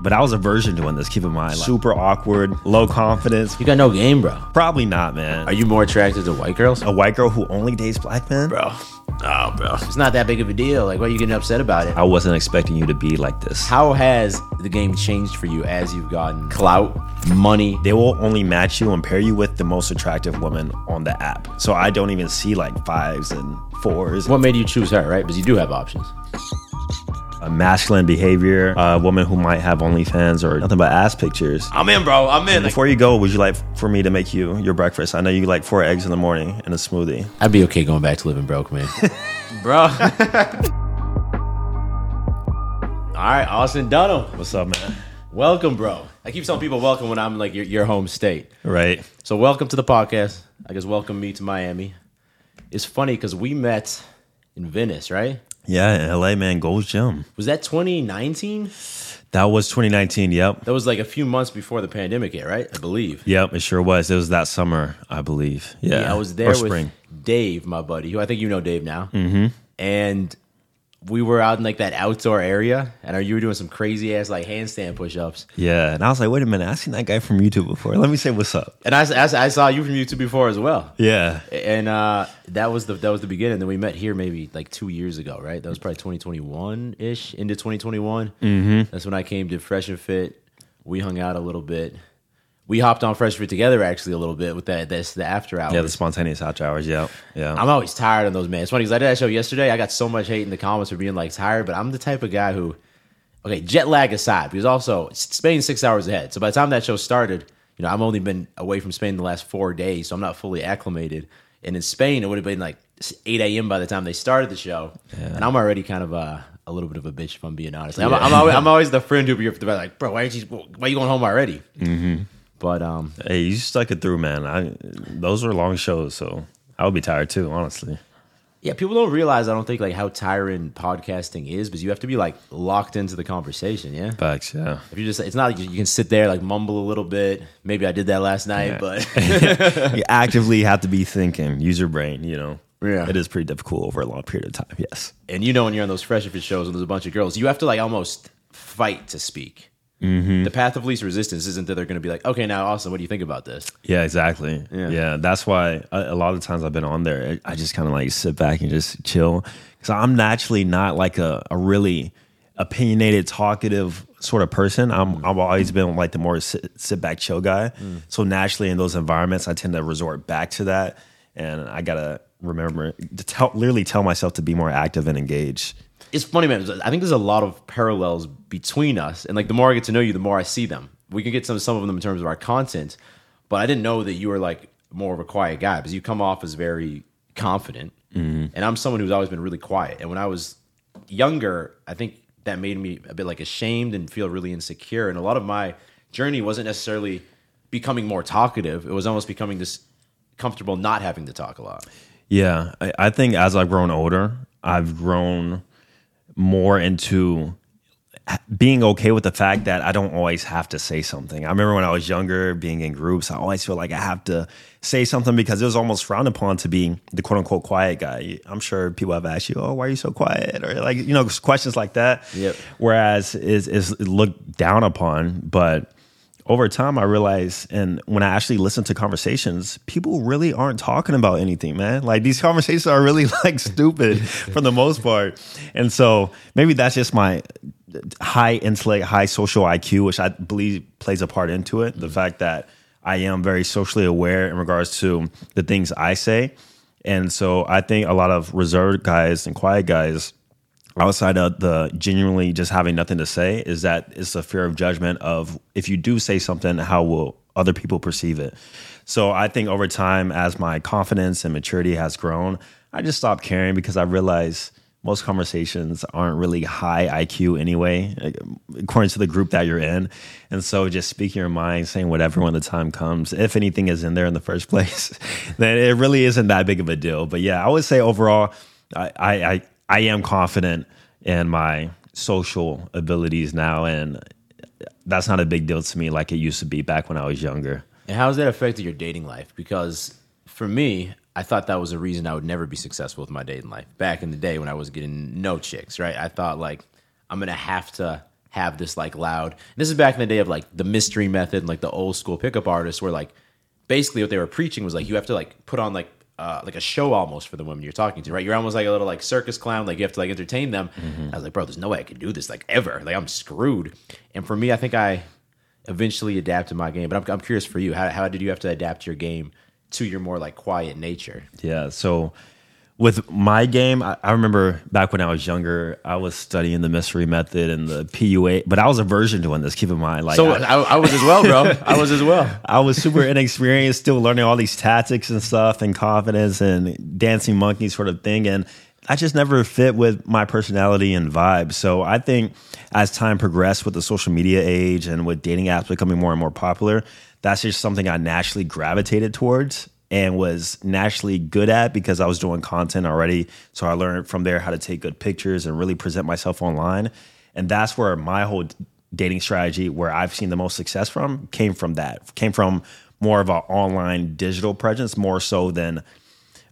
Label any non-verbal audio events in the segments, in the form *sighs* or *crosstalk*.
But I was a virgin doing this, keep in mind. Like, super awkward, low confidence. You got no game, bro. Probably not, man. Are you more attracted to white girls? a white girl who only dates black men? Bro. Oh, bro. It's not that big of a deal. Like, why are you getting upset about it? I wasn't expecting you to be like this. How has the game changed for you as you've gotten clout, money? They will only match you and pair you with the most attractive woman on the app. So I don't even see like fives and fours. What made you choose her, right? Because you do have options. A masculine behavior, a woman who might have OnlyFans or nothing but ass pictures. I'm in, bro. I'm in. Before you go, would you like for me to make you your breakfast? I know you like four eggs in the morning and a smoothie. I'd be okay going back to living broke, man. *laughs* bro. *laughs* All right, Austin Dunham. What's up, man? Welcome, bro. I keep telling people welcome when I'm like your, your home state. Right. So welcome to the podcast. I guess welcome me to Miami. It's funny because we met in Venice, right? Yeah, in LA, man, Gold's Gym. Was that 2019? That was 2019. Yep. That was like a few months before the pandemic hit, right? I believe. Yep, it sure was. It was that summer, I believe. Yeah. Yeah, I was Or there with spring. Dave, my buddy, who I think you know Dave now. Mm-hmm. And we were out in like that outdoor area, and you were doing some crazy ass like handstand push-ups. Yeah. And I was like, wait a minute, I've seen that guy from YouTube before. Let me say what's up. And I, I, I saw you from YouTube before as well. Yeah. And uh, that was the that was the beginning. Then we met here maybe like two years ago, right? That was probably 2021 ish into 2021. Mm-hmm. That's when I came to Fresh and Fit. We hung out a little bit. We hopped on Fresh Fit together actually a little bit with that this the after hours. Yeah, the spontaneous after hours. Yeah. Yeah. I'm always tired on those, man. It's funny because I did that show yesterday. I got so much hate in the comments for being like tired, but I'm the type of guy who, okay, jet lag aside, because also Spain's six hours ahead. So by the time that show started, you know, I've only been away from Spain the last four days, so I'm not fully acclimated. And in Spain, it would have been like 8 a.m. by the time they started the show, and I'm already kind of uh, a little bit of a bitch if I'm being honest. Like, I'm, I'm, always, I'm *laughs* always the friend who you're like, bro, why aren't you why are you going home already? Mm-hmm. But um, Hey, you stuck it through, man. I those were long shows, so I would be tired too, honestly. Yeah, people don't realize I don't think like how tiring podcasting is, because you have to be like locked into the conversation. Yeah, Facts, yeah. if you just it's not like you can sit there like mumble a little bit. Maybe I did that last night, Yeah. but *laughs* you *laughs* actively have to be thinking, use your brain, you know. Yeah. It is pretty difficult over a long period of time, yes. and you know when you're on those fresh fit shows and there's a bunch of girls, you have to like almost fight to speak. Mm-hmm. The path of least resistance isn't that they're going to be like, okay, now Austin. what do you think about this? Yeah, exactly. Yeah. Yeah, that's why a, a lot of times I've been on there. I just kind of like sit back and just chill because I'm naturally not like a, a really opinionated, talkative sort of person. I'm I've always been like the more sit, sit back, chill guy. So naturally, in those environments, I tend to resort back to that, and I gotta remember to tell, literally tell myself to be more active and engaged. It's funny, man. I think there's a lot of parallels between us, and like the more I get to know you, the more I see them. We can get some some of them in terms of our content, but I didn't know that you were like more of a quiet guy because you come off as very confident, mm-hmm. and I'm someone who's always been really quiet. And when I was younger, I think that made me a bit like ashamed and feel really insecure. And a lot of my journey wasn't necessarily becoming more talkative; it was almost becoming this comfortable not having to talk a lot. Yeah, I, I think as I've grown older, I've grown more into being okay with the fact that I don't always have to say something. I remember when I was younger, being in groups, I always feel like I have to say something because it was almost frowned upon to be the quote unquote quiet guy. I'm sure people have asked you, "Oh, why are you so quiet?" or like you know questions like that. Yep. Whereas is is looked down upon, but over time I realized and when I actually listen to conversations, people really aren't talking about anything, man. Like these conversations are really *laughs* like stupid for the most part. And so maybe that's just my high intellect, high social IQ, which I believe plays a part into it. The mm-hmm. fact that I am very socially aware in regards to the things I say. And so I think a lot of reserved guys and quiet guys outside of the genuinely just having nothing to say is that it's a fear of judgment of if you do say something how will other people perceive it so i think over time as my confidence and maturity has grown i just stopped caring because i realized most conversations aren't really high IQ anyway, according to the group that you're in. And so just speaking your mind, saying whatever when the time comes, if anything is in there in the first *laughs* place, then it really isn't that big of a deal. But yeah, I would say overall, I, I, I, am confident in my social abilities now. And that's not a big deal to me like it used to be back when I was younger. And how has that affected your dating life? Because for me, I thought that was a reason I would never be successful with my dating life. Back in the day when I was getting no chicks, right? I thought like I'm gonna have to have this like loud. This is back in the day of like the mystery method and like the old school pickup artists where like basically what they were preaching was like you have to like put on like uh, like a show almost for the women you're talking to, right? You're almost like a little like circus clown, like you have to like entertain them. I was like, bro, there's no way I could do this like ever. Like I'm screwed. And for me, I think I eventually adapted my game. But I'm, I'm curious for you, how how did you have to adapt your game to your more like quiet nature? Yeah. So with my game, I, I remember back when I was younger, I was studying the mystery method and the PUA, but I was a virgin doing this. Keep in mind, like So I, I, I was as well, bro. I was as well. *laughs* I was super inexperienced, still learning all these tactics and stuff and confidence and dancing monkey sort of thing. And I just never fit with my personality and vibe. So I think as time progressed with the social media age and with dating apps becoming more and more popular, that's just something I naturally gravitated towards and was naturally good at because I was doing content already. So I learned from there how to take good pictures and really present myself online. And that's where my whole dating strategy, where I've seen the most success from, came from that. Came from more of an online digital presence, more so than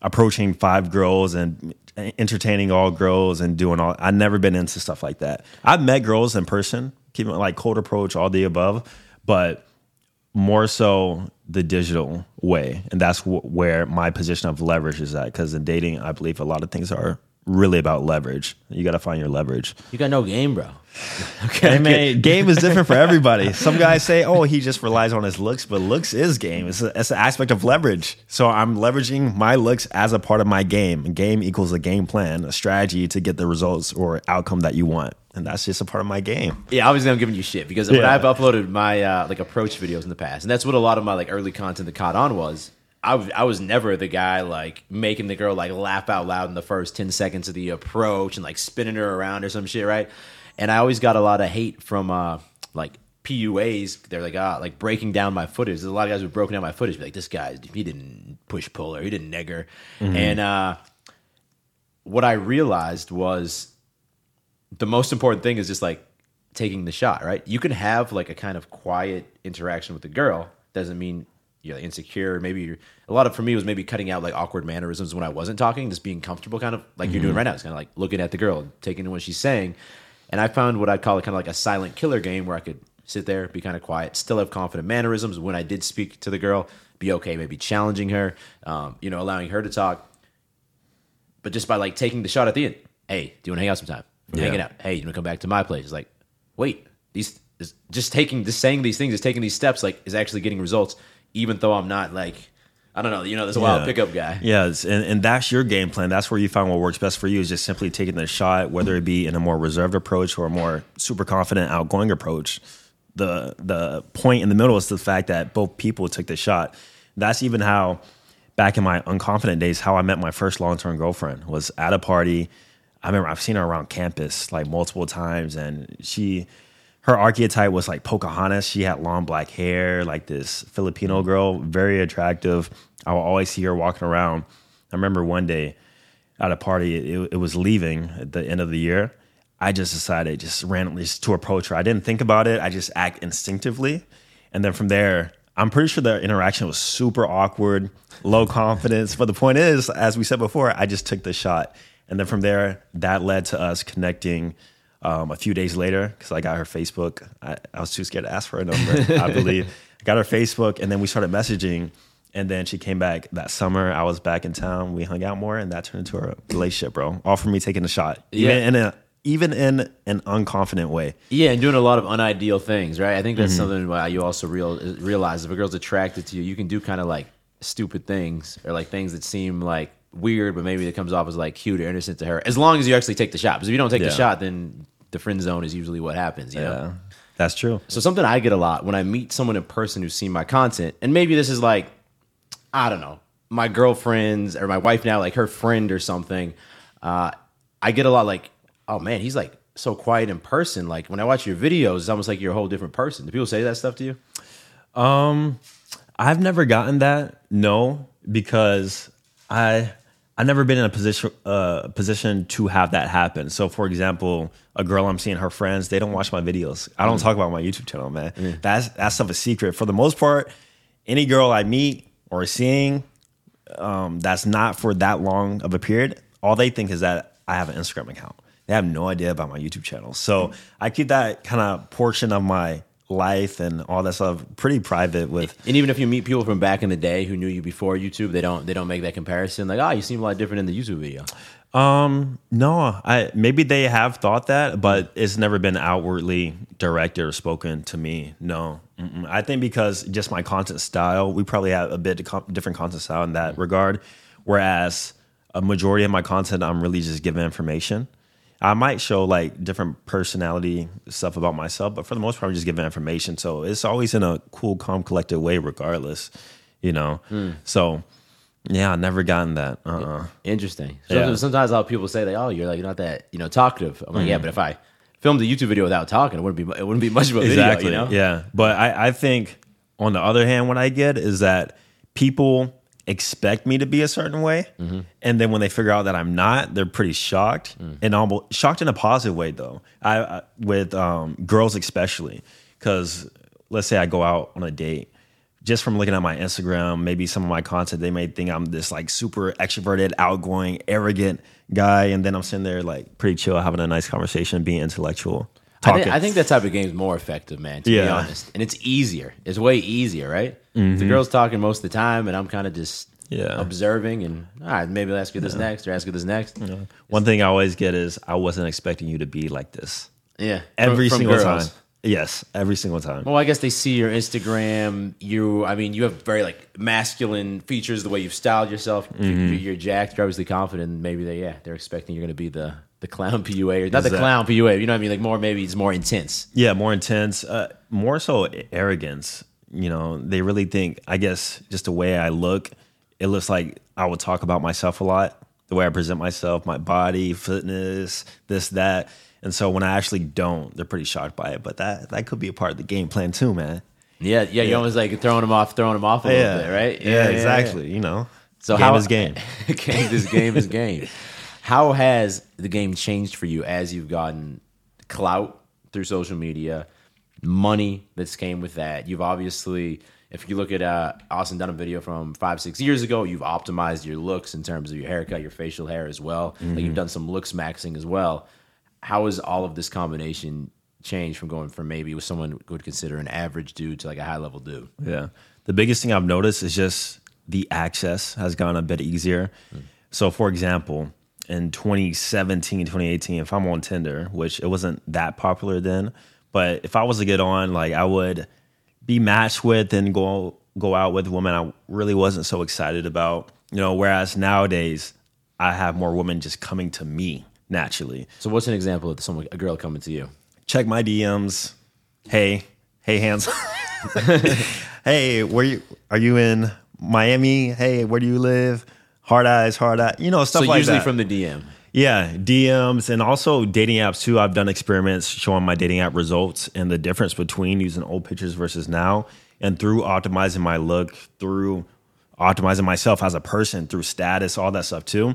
approaching five girls and entertaining all girls and doing all. I've never been into stuff like that. I've met girls in person, keeping like cold approach, all the above, but more so the digital way, and that's wh- where my position of leverage is at. Because in dating, I believe a lot of things are really about leverage. You got to find your leverage. You got no game, bro. *laughs* Man, *laughs* game is different for everybody. Some guys say, "Oh, he just relies on his looks," but looks is game. It's, a, it's an aspect of leverage. So I'm leveraging my looks as a part of my game. Game equals a game plan, a strategy to get the results or outcome that you want, and that's just a part of my game. Yeah, obviously I'm giving you shit because when I've uploaded my uh, like approach videos in the past, and that's what a lot of my like early content that caught on was. I was, I was never the guy like making the girl like laugh out loud in the first 10 seconds of the approach and like spinning her around or some shit, right? And I always got a lot of hate from uh like PUAs. They're like, ah, like breaking down my footage. There's a lot of guys who've broken down my footage. Be like, this guy, he didn't push pull or he didn't neg her. And uh, what I realized was the most important thing is just like taking the shot, right? You can have like a kind of quiet interaction with the girl. Doesn't mean you're insecure. Maybe you're, a lot of for me was maybe cutting out like awkward mannerisms when I wasn't talking, just being comfortable, kind of like you're doing right now. It's kind of like looking at the girl, taking in what she's saying. And I found what I'd call it kind of like a silent killer game where I could sit there, be kind of quiet, still have confident mannerisms. When I did speak to the girl, be okay, maybe challenging her, um, you know, allowing her to talk but just by like taking the shot at the end. Hey, do you want to hang out sometime? Yeah. Hanging out. Hey, you want to come back to my place? It's like, wait, these is just taking, just saying these things, is taking these steps, like is actually getting results, even though I'm not like, I don't know, you know, there's a wild Yeah. pickup guy. Yes, and, and that's your game plan. That's where you find what works best for you is just simply taking the shot, whether it be in a more reserved approach or a more super confident, outgoing approach. The the point in the middle is the fact that both people took the shot. That's even how back in my unconfident days, how I met my first long term girlfriend was at a party. I remember I've seen her around campus like multiple times, and she her archetype was like Pocahontas. She had long black hair, like this Filipino mm. girl, very attractive. I would always see her walking around. I remember one day at a party, it, it was leaving at the end of the year. I just decided just randomly just to approach her. I didn't think about it. I just act instinctively. And then from there, I'm pretty sure the interaction was super awkward, low *laughs* confidence. But the point is, as we said before, I just took the shot. And then from there, that led to us connecting um, a few days later because I got her Facebook. I, I was too scared to ask for her number, I believe. I got her Facebook, and then we started messaging. And then she came back that summer. I was back in town. We hung out more, and that turned into a relationship, bro. All for me taking the shot, even Yeah. in a even in an unconfident way. Yeah, and doing a lot of unideal things, right? I think that's Mm-hmm. something why you also real, realize if a girl's attracted to you, you can do kind of like stupid things or like things that seem like weird, but maybe it comes off as like cute or innocent to her, as long as you actually take the shot. Because if you don't take Yeah. the shot, then the friend zone is usually what happens. You know? Yeah, that's true. So something I get a lot when I meet someone in person who's seen my content, and maybe this is like, I don't know, my girlfriend's or my wife now, like her friend or something. Uh, I get a lot like, oh man, he's like so quiet in person. Like when I watch your videos, it's almost like you're a whole different person. Do people say that stuff to you? Um, I've never gotten that. No, because I I've never been in a position uh, position to have that happen. So, for example, a girl I'm seeing her friends, they don't watch my videos. I don't talk about my YouTube channel, man. That's that stuff is secret. For the most part, any girl I meet or seeing, um, that's not for that long of a period. All they think is that I have an Instagram account. they have no idea about my YouTube channel. So I keep that kind of portion of my life and all that stuff pretty private with And even if you meet people from back in the day who knew you before YouTube, they don't they don't make that comparison. Like, oh, you seem a lot different in the YouTube video. Um, no, I maybe they have thought that, but it's never been outwardly directed or spoken to me. No, Mm-mm. I think because just my content style, we probably have a bit different content style in that regard. Whereas a majority of my content, I'm really just giving information. I might show like different personality stuff about myself, but for the most part, I'm just giving information. So it's always in a cool, calm, collected way, regardless. You know, so yeah, I never gotten that. Uh. uh Interesting. So Yeah. Sometimes of people say like, "Oh, you're like you're not that you know talkative." I'm like, "Yeah, but if I filmed a YouTube video without talking, it wouldn't be it wouldn't be much of a exactly. video." You know? Yeah, but I, I think on the other hand, what I get is that people expect me to be a certain way, Mm-hmm. and then when they figure out that I'm not, they're pretty shocked Mm. and almost shocked in a positive way though. I, I with um, girls especially because let's say I go out on a date. Just from looking at my Instagram, maybe some of my content, they may think I'm this like super extroverted, outgoing, arrogant guy, and then I'm sitting there like pretty chill, having a nice conversation, being intellectual. I think. I think that type of game is more effective, man. To be honest, and it's easier. It's way easier, right? The girl's talking most of the time, and I'm kind of just Mm-hmm. Yeah. observing. And all right, maybe I'll ask you this next, or ask you this next. Yeah, One thing I always get is I wasn't expecting you to be like this. Yeah, Every from single girls. time. Yes, every single time. Well, I guess they see your Instagram. You, I mean, you have very like masculine features. The way you've styled yourself, You- Mm-hmm. you're jacked. You're obviously confident. Maybe they, yeah, they're expecting you're going to be the the clown PUA, or not the Exact- clown PUA. You know what I mean? Like more, maybe it's more intense. Yeah, more intense, uh, more so arrogance. You know, they really think, I guess, just the way I look, it looks like I would talk about myself a lot, the way I present myself, my body, fitness, this, that. And so when I actually don't, they're pretty shocked by it. But that that could be a part of the game plan too, man. Yeah, yeah. You're almost like throwing them off, throwing them off a little bit, right? Yeah, exactly. You know, So game how is game. *laughs* game is game is game. *laughs* How has the game changed for you as you've gotten clout through social media, money that's came with that? You've obviously, if you look at uh, Austin Dunham video from five six years ago, you've optimized your looks in terms of your haircut, your facial hair as well. Mm-hmm. you've done some looks maxing as well. How has all of this combination changed from going from maybe what someone would consider an average dude to like a high level dude? Yeah. The biggest thing I've noticed is just the access has gone a bit easier. So, for example, in 2017, 2018, if I'm on Tinder, which it wasn't that popular then, but if I was to get on, like I would be matched with and go go out with women I really wasn't so excited about. You know, whereas nowadays I have more women just coming to me naturally. So what's an example of someone a girl coming to you? check my DMs. Hey, hey, hands. *laughs* hey, where you are you in Miami? Hey, where do you live? Hard eyes, hard eye. You know stuff So like usually that. from the DM. yeah, DMs and also dating apps too. I've done experiments showing my dating app results and the difference between using old pictures versus now, and through optimizing my look, through optimizing myself as a person, through status, all that stuff too.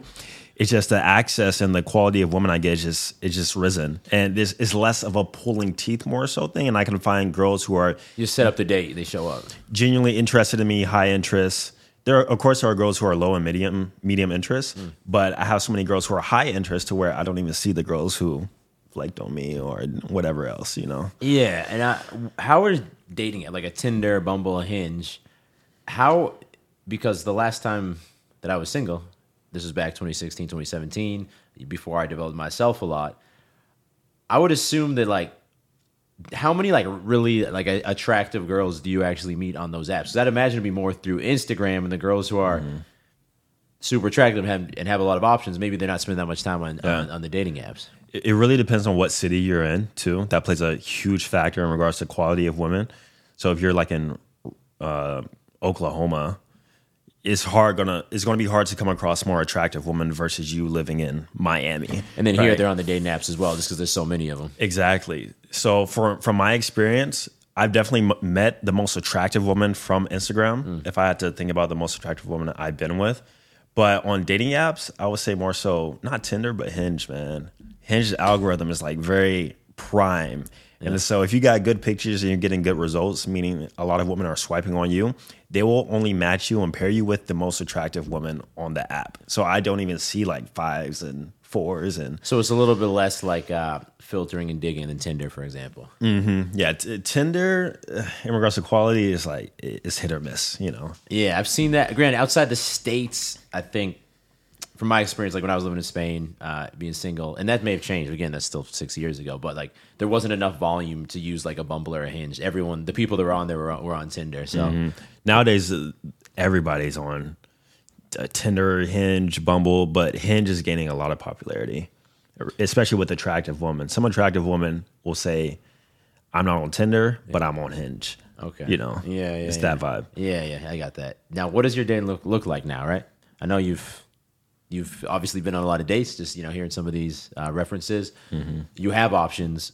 It's just the access and the quality of women I get is just it's just risen, and this is less of a pulling teeth more so thing. And I can find girls who are You set up the date, they show up. genuinely interested in me, high interest. There, are, of course, there are girls who are low and medium medium interest, hmm. but I have so many girls who are high interest to where I don't even see the girls who flaked on me or whatever else. You know, Yeah, and I, how are dating it like a Tinder, Bumble, a Hinge? How because the last time that I was single, this was back 2016, 2017, before I developed myself a lot. I would assume that like how many like really like a, attractive girls do you actually meet on those apps? Because I'd imagine it'd be more through Instagram and the girls who are super attractive and have, and have a lot of options. Maybe they're not spending that much time on, on, on the dating apps. it, it really depends on what city you're in too. That plays a huge factor in regards to quality of women. So if you're like in uh, Oklahoma, it's hard gonna it's gonna be hard to come across more attractive women versus you living in Miami. And then here they're on the dating apps as well, just because there's so many of them. Exactly. So for from my experience, I've definitely m- met the most attractive woman from Instagram. Mm. If I had to think about the most attractive woman I've been with, but on dating apps, I would say more so not Tinder but Hinge. Man, Hinge's algorithm is like very prime. And so, if you got good pictures and you're getting good results, meaning a lot of women are swiping on you, they will only match you and pair you with the most attractive woman on the app. So I don't even see like fives and fours and So it's a little bit less like uh, filtering and digging than Tinder, for example. yeah, t- Tinder uh, in regards to quality is like it's hit or miss. You know, Yeah, I've seen that. Granted, outside the states, I think from my experience, like when I was living in Spain, uh, being single, and that may have changed. Again, that's still six years ago, but like there wasn't enough volume to use like a Bumble or a Hinge. Everyone, the people that were on there were, were on Tinder. So nowadays uh, everybody's on uh, Tinder, Hinge, Bumble, but Hinge is gaining a lot of popularity, especially with attractive women. Some attractive woman will say, "I'm not on Tinder, but I'm on Hinge." okay, you know, yeah, yeah, it's yeah. that vibe. Yeah, yeah, I got that. Now, what does your day look look like now? Right, I know you've you've obviously been on a lot of dates. Just you know, hearing some of these uh, references, Mm-hmm. you have options.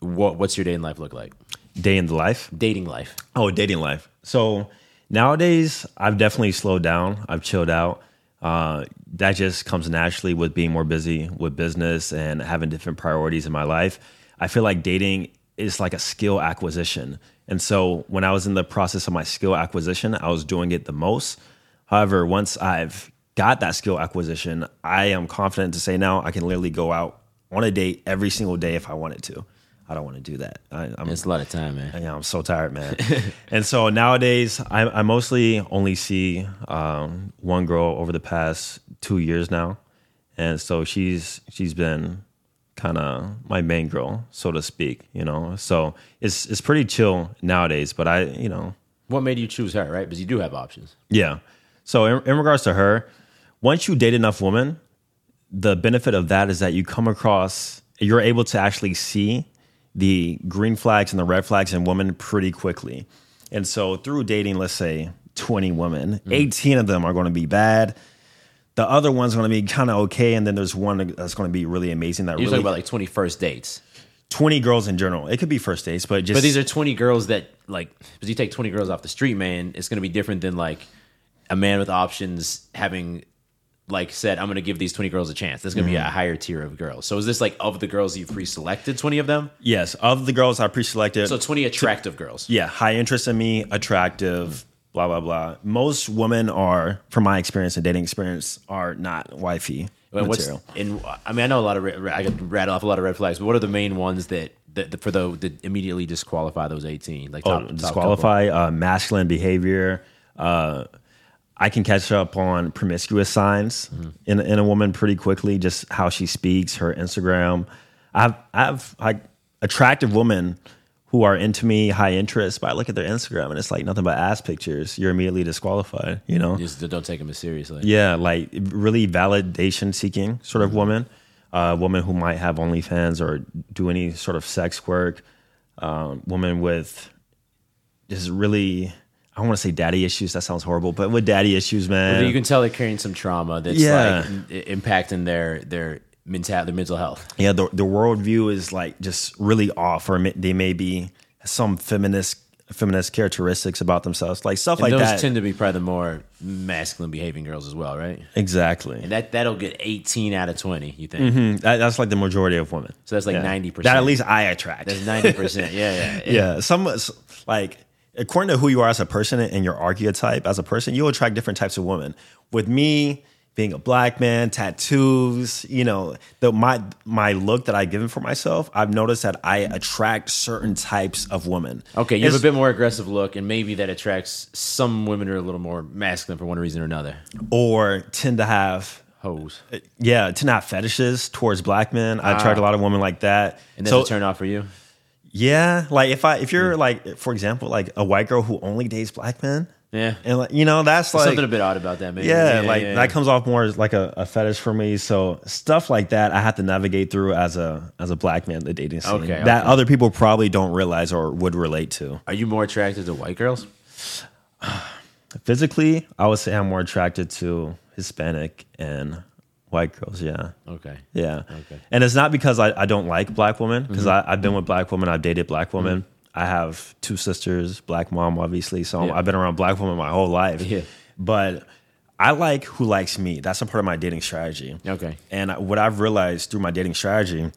What what's your day in life look like? Day in the life. Dating life. Oh, dating life. So nowadays, I've definitely slowed down. I've chilled out. Uh, that just comes naturally with being more busy with business and having different priorities in my life. I feel like dating is like a skill acquisition. And so when I was in the process of my skill acquisition, I was doing it the most. However, once I've got that skill acquisition, I am confident to say now I can literally go out on a date every single day if I wanted to. I don't want to do that. I, I'm It's a lot of time, man. yeah, I'm so tired, man. *laughs* and so nowadays, I, I mostly only see um, one girl over the past two years now, and so she's she's been kind of my main girl, so to speak. You know, so it's it's pretty chill nowadays. But I, you know, What made you choose her, right? Because you do have options. yeah. So in, in regards to her, once you date enough women, the benefit of that is that you come across, you're able to actually see the green flags and the red flags in women pretty quickly. And so through dating, let's say 20 women, mm. 18 of them are going to be bad. The other one's going to be kind of okay, and then there's one that's going to be really amazing. That You're really talking about like 20 first dates. 20 girls in general. It could be first dates, but just But these are 20 girls that, like, because you take 20 girls off the street, man, it's going to be different than like a man with options having, like, said, I'm going to give these 20 girls a chance. There's going to be a higher tier of girls. So is this like of the girls you've pre selected, 20 of them? yes, of the girls I pre-selected. So 20 attractive girls. yeah, high interest in me, attractive, blah blah blah. Most women are, from my experience and dating experience, are not wifey material. and I mean I know a lot of red, I could rattle off a lot of red flags, but what are the main ones that that, for the that immediately disqualify those eighteen? Like Oh, top, top disqualify uh, masculine behavior. Uh, I can catch up on promiscuous signs Mm-hmm. in in a woman pretty quickly. Just how she speaks, her Instagram. I've I've like attractive women who are into me, high interest, but I look at their Instagram and it's like nothing but ass pictures. You're immediately disqualified. You know. Just don't take them as seriously. Yeah, like really validation seeking sort of woman, uh, woman who might have OnlyFans or do any sort of sex work, um, woman with just really, I don't want to say daddy issues. That sounds horrible, but with daddy issues, man. you can tell they're carrying some trauma that's Yeah. like impacting their their mental their mental health. yeah, the the worldview is like just really off, or they may be some feminist feminist characteristics about themselves, like stuff And like those that. tend to be probably the more masculine behaving girls as well, right? exactly. And that that'll get eighteen out of twenty. You think? Mm, that, that's like the majority of women. So that's like Yeah. ninety percent. That at least I attract. that's ninety percent. Yeah, yeah, *laughs* yeah some like according to who you are as a person and your archetype as a person you'll attract different types of women with me being a black man tattoos you know the my my look that i've given for myself i've noticed that i attract certain types of women Okay, you have a bit more aggressive look, and maybe that attracts some women who are a little more masculine for one reason or another. or tend to have Hoes, yeah tend to have fetishes towards black men i attract a lot of women like that Ah. and that's so a turn off for you. Yeah like if i if you're like for example like a white girl who only dates black men Yeah, and like you know that's like something a bit odd about that, maybe. yeah, like yeah. that comes off more as like a, a fetish for me. So stuff like that, I have to navigate through as a as a black man in the dating scene Okay, that okay. other people probably don't realize or would relate to. Are you more attracted to white girls? *sighs* Physically, I would say I'm more attracted to Hispanic and white girls. Yeah, Okay. yeah. Okay. And it's not because I, I don't like black women because Mm-hmm. I've been with black women, I've dated black women. I have two sisters, black mom, obviously. So Yeah. I've been around black women my whole life. Yeah. But I like who likes me. That's a part of my dating strategy. Okay. And what I've realized through my dating strategy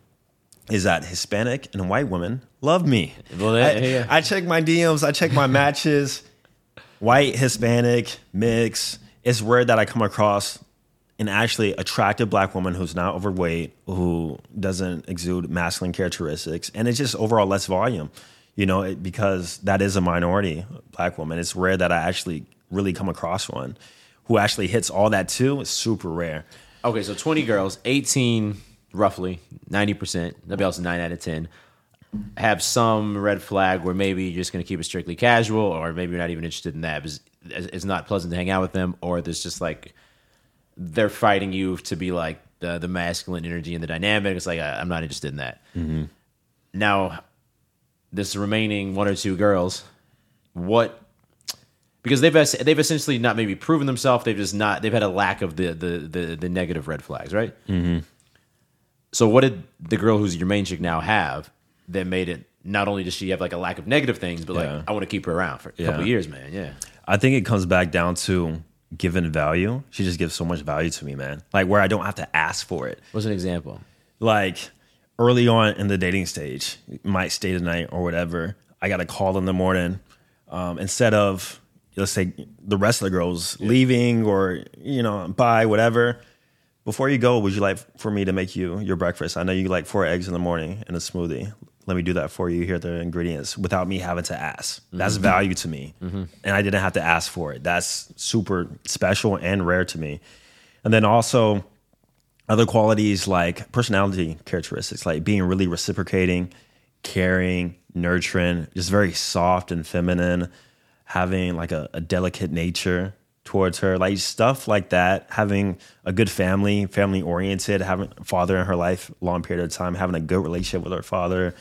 is that Hispanic and white women love me. Well, yeah, I, yeah. I check my DMs, I check my matches. White, Hispanic, mix. It's rare that I come across an actually attractive black woman who's not overweight, who doesn't exude masculine characteristics, and it's just overall less volume. You know, it, because that is a minority black woman. It's rare that I actually really come across one who actually hits all that too. It's super rare. Okay, so 20 girls, 18 roughly, 90%, that'd be also 9 out of 10, have some red flag where maybe you're just going to keep it strictly casual, or maybe you're not even interested in that. It's, it's not pleasant to hang out with them, or there's just like they're fighting you to be like the, the masculine energy and the dynamic. It's like, I, I'm not interested in that. Now, this remaining one or two girls, what because they've they've essentially not maybe proven themselves. They've just not they've had a lack of the the the, the negative red flags, right? Mm-hmm. So what did the girl who's your main chick now have that made it? Not only does she have like a lack of negative things, but Yeah. like I want to keep her around for a Yeah. couple years, man. Yeah, I think it comes back down to given value. She just gives so much value to me, man. Like where I don't have to ask for it. what's an example? Like early on in the dating stage, might stay the night or whatever. I got a call in the morning. Um, instead of let's say the rest of the girls leaving or you know bye whatever. Before you go, would you like for me to make you your breakfast? I know you like four eggs in the morning and a smoothie. Let me do that for you. Here are the ingredients without me having to ask. Mm-hmm. That's value to me. Mm-hmm. And I didn't have to ask for it. That's super special and rare to me. And then also, other qualities like personality characteristics, like being really reciprocating, caring, nurturing, just very soft and feminine, having like a, a delicate nature towards her, like stuff like that, having a good family, family oriented, having a father in her life, long period of time, having a good relationship with her father,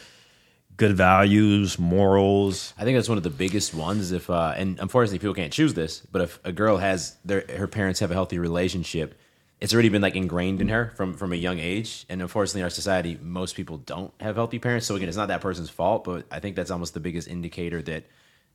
good values, morals. I think that's one of the biggest ones. If uh, and unfortunately, people can't choose this, but if a girl has their her parents have a healthy relationship, it's already been like ingrained in her from from a young age. And unfortunately, in our society, most people don't have healthy parents. So again, it's not that person's fault, but I think that's almost the biggest indicator that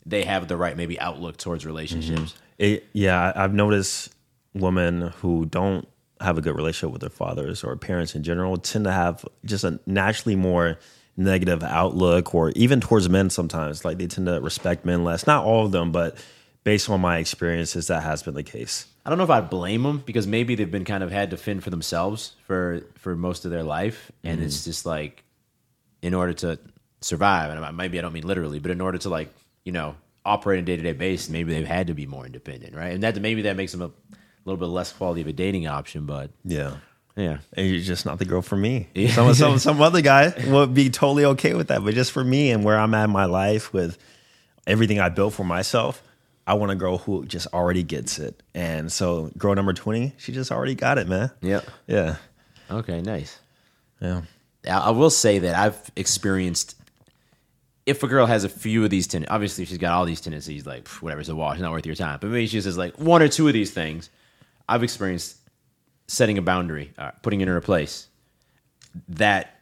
they have the right maybe outlook towards relationships. It, yeah, I've noticed women who don't have a good relationship with their fathers or parents in general tend to have just a naturally more negative outlook or even towards men sometimes like they tend to respect men less. Not all of them but based on my experiences that has been the case. I don't know if I'd blame them because maybe they've been kind of had to fend for themselves for for most of their life, and mm-hmm. it's just like in order to survive, and maybe I don't mean literally, but in order to like you know operate on a day to day basis, maybe they've had to be more independent, right? And that maybe that makes them a little bit less quality of a dating option, but yeah yeah, and you're just not the girl for me some, some, *laughs* some other guy would be totally okay with that but just for me and where i'm at in my life with everything i built for myself i want a girl who just already gets it and so girl number 20 she just already got it man yeah, yeah okay, nice. yeah I will say that I've experienced. If a girl has a few of these tendencies, obviously she's got all these tendencies, like whatever's a wash, not worth your time. But maybe she just like one or two of these things. I've experienced setting a boundary, uh, putting it in her place. That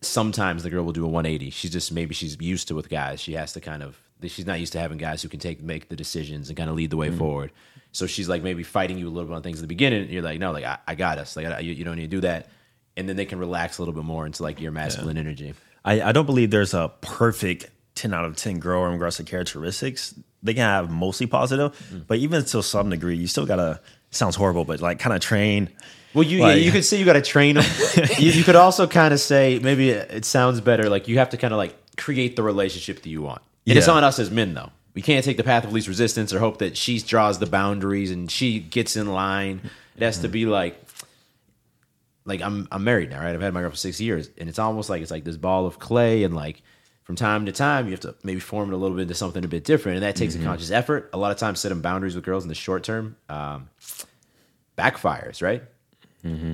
sometimes the girl will do a 180. She's just maybe she's used to with guys. She has to kind of she's not used to having guys who can take make the decisions and kind of lead the way forward. So she's like maybe fighting you a little bit on things in the beginning. And you're like, no, like I, I got us. Like I, you, you don't need to do that. And then they can relax a little bit more into like your masculine energy. I, I don't believe there's a perfect 10 out of 10 girl in regards to characteristics. They can have mostly positive, but even to some degree, you still gotta, sounds horrible, but like kind of train. Well, you Like- you could say you got to train them. *laughs* you, you could also kind of say maybe it sounds better. Like you have to kind of like create the relationship that you want. And it's Yeah. on us as men though. We can't take the path of least resistance or hope that she draws the boundaries and she gets in line. It has to be mm-hmm. like like I'm I'm married now, right? I've had my girl for six years, and it's almost like it's like this ball of clay, and like from time to time you have to maybe form it a little bit into something a bit different, and that takes a conscious effort. A lot of times, setting boundaries with girls in the short term um, backfires, right?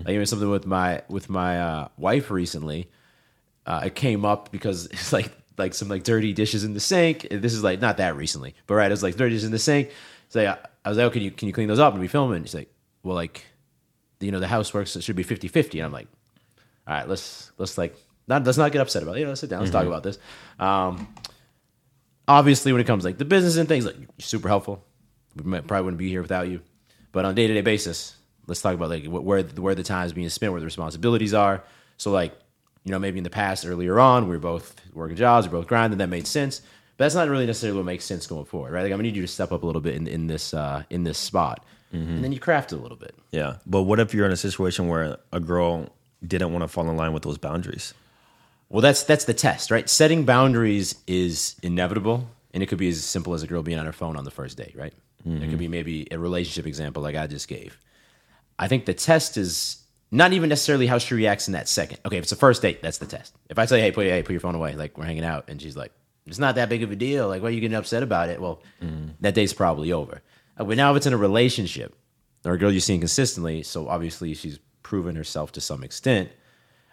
Like even something with my with my uh, wife recently, uh, it came up because *laughs* it's like like some like dirty dishes in the sink. This is like not that recently, but right, it was like dirty dishes in the sink. So I, I was like, oh, can you can you clean those up and we film it? And she's like, well, like you know the house works it should be 50-50. and i'm like all right let's let's like not let's not get upset about it. You know let's sit down let's talk about this. Um obviously when it comes like the business and things like you're super helpful. We might, probably wouldn't be here without you. But on a day-to-day basis let's talk about like wh- where where the time is being spent where the responsibilities are. So like you know maybe in the past earlier on we were both working jobs we are both grinding that made sense. But that's not really necessarily what makes sense going forward, right? Like I'm gonna need you to step up a little bit in, in this uh, in this spot, and then you craft it a little bit. Yeah. But what if you're in a situation where a girl didn't want to fall in line with those boundaries? Well, that's that's the test, right? Setting boundaries is inevitable, and it could be as simple as a girl being on her phone on the first date, right? It could be maybe a relationship example like I just gave. I think the test is not even necessarily how she reacts in that second. Okay, if it's a first date, that's the test. If I tell you, hey, put hey, put your phone away, like we're hanging out, and she's like, it's not that big of a deal. Like, why are you getting upset about it? Well, that date's probably over. Uh, But now if it's in a relationship or a girl you're seeing consistently, so obviously she's proven herself to some extent.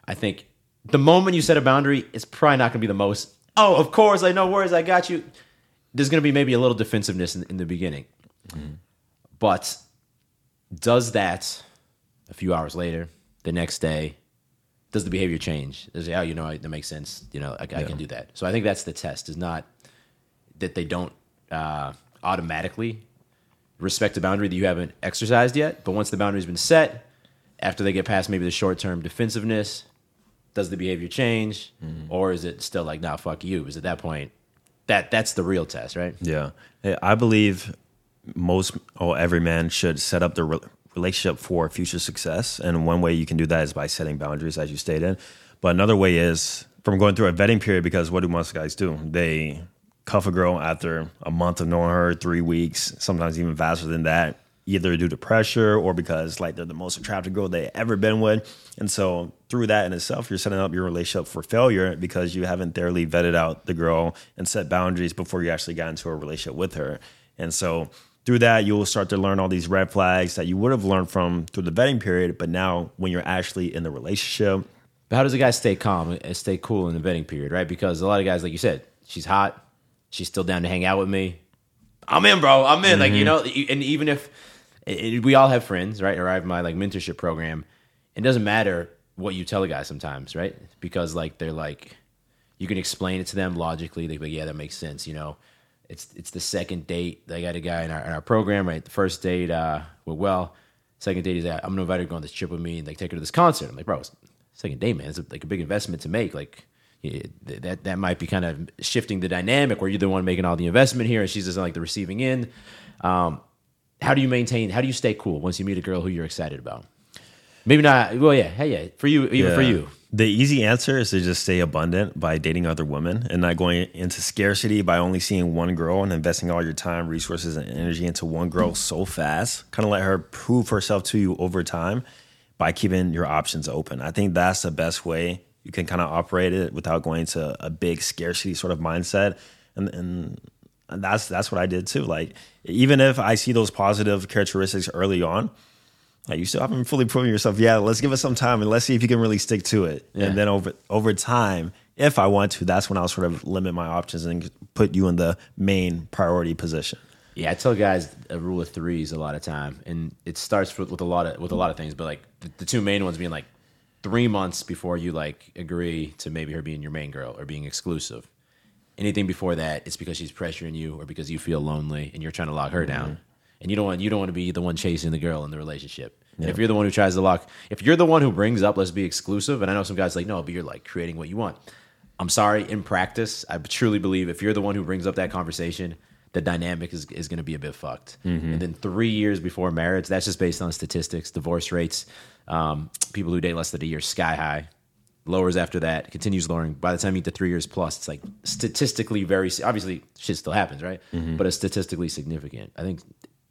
I think the moment you set a boundary, it's probably not going to be the most. Oh, of course, I no worries, I got you. There's going to be maybe a little defensiveness in, in the beginning, but does that a few hours later, the next day, does the behavior change? Does it, oh, you know, that makes sense. You know, I, I can do that. So I think that's the test. Is not that they don't uh, automatically respect a boundary that you haven't exercised yet, but once the boundary's been set, after they get past maybe the short term defensiveness, does the behavior change, mm-hmm. or is it still like, nah, fuck you? Is at that point that that's the real test, right? Yeah. I believe most or every man should set up their re- relationship for future success. And one way you can do that is by setting boundaries, as you stated. But another way is from going through a vetting period, because what do most guys do? They cuff a girl after a month of knowing her, three weeks, sometimes even faster than that, either due to pressure or because like they're the most attractive girl they ever been with. And so through that in itself, you're setting up your relationship for failure because you haven't thoroughly vetted out the girl and set boundaries before you actually got into a relationship with her. And so through that, you'll start to learn all these red flags that you would have learned from through the vetting period. But now when you're actually in the relationship, But how does a guy stay calm and stay cool in the vetting period, right? Because a lot of guys, like you said, she's hot, she's still down to hang out with me. I'm in, bro. I'm in. Like you mm-hmm. know, and even if it, it- we all have friends, right? Or I have my like mentorship program. It doesn't matter what you tell a guy sometimes, right? Because like they're like, you can explain it to them logically. They like, yeah, that makes sense. You know, it's it's the second date. I got a guy in our, in our program, right? The first date uh, went well. Second date is that I'm gonna invite her to go on this trip with me and like take her to this concert. I'm like, bro, second date, man. It's like a big investment to make. Like that that might be kind of shifting the dynamic where you're the one making all the investment here and she's just like the receiving end. Um, how do you maintain? How do you stay cool once you meet a girl who you're excited about? Maybe not. Well, yeah, hey, yeah, for you, even for you. The easy answer is to just stay abundant by dating other women and not going into scarcity by only seeing one girl and investing all your time, resources, and energy into one girl so fast. Kind of let her prove herself to you over time by keeping your options open. I think that's the best way you can kind of operate it without going to a big scarcity sort of mindset. And, and and that's that's what I did too. Like even if I see those positive characteristics early on, like you still haven't fully proven yourself. Yeah, let's give it some time and let's see if you can really stick to it. Yeah. And then over over time, if I want to, that's when I'll sort of limit my options and put you in the main priority position. Yeah, I tell guys a rule of threes a lot of time, and it starts with, with a lot of with a lot of things, but like the, the two main ones being like three months before you like agree to maybe her being your main girl or being exclusive. Anything before that, it's because she's pressuring you or because you feel lonely and you're trying to lock her down, and you don't want you don't want to be the one chasing the girl in the relationship. And if you're the one who tries to lock, if you're the one who brings up let's be exclusive, and I know some guys like no, but you're like creating what you want. I'm sorry, in practice, I truly believe if you're the one who brings up that conversation, the dynamic is, is going to be a bit fucked. And then three years before marriage, that's just based on statistics, divorce rates, um, people who date less than a year, sky high. Lowers after that, continues lowering. By the time you get to three years plus, it's like statistically very, obviously shit still happens, right? Mm-hmm. But it's statistically significant. I think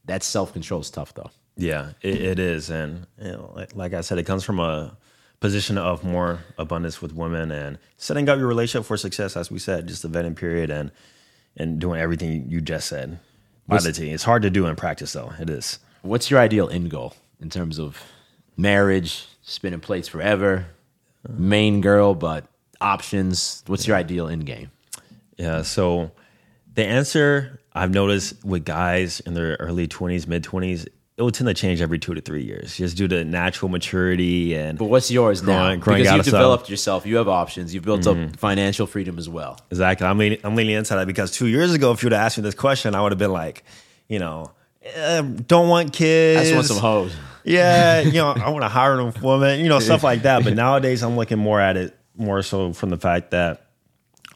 that self control is tough though. Yeah, it, it is, and you know, like, like I said, it comes from a position of more abundance with women and setting up your relationship for success. As we said, just the vetting period and and doing everything you just said by the team. It's hard to do in practice, though. It is. What's your ideal end goal in terms of marriage, spinning plates forever, main girl, but options? What's your ideal end game? Yeah. So the answer I've noticed with guys in their early 20s, mid 20s, it will tend to change every two to three years, just due to natural maturity and But what's yours now? Growing- growing because you've developed yourself, you have options, you've built up financial freedom as well. Exactly. I'm leaning, I'm leaning into that because two years ago, if you would have asked me this question, I would have been like, you know, eh, don't want kids. I just want some hoes. Yeah, *laughs* you know, I want to hire a woman, you know, stuff like that. But *laughs* nowadays, I'm looking more at it more so from the fact that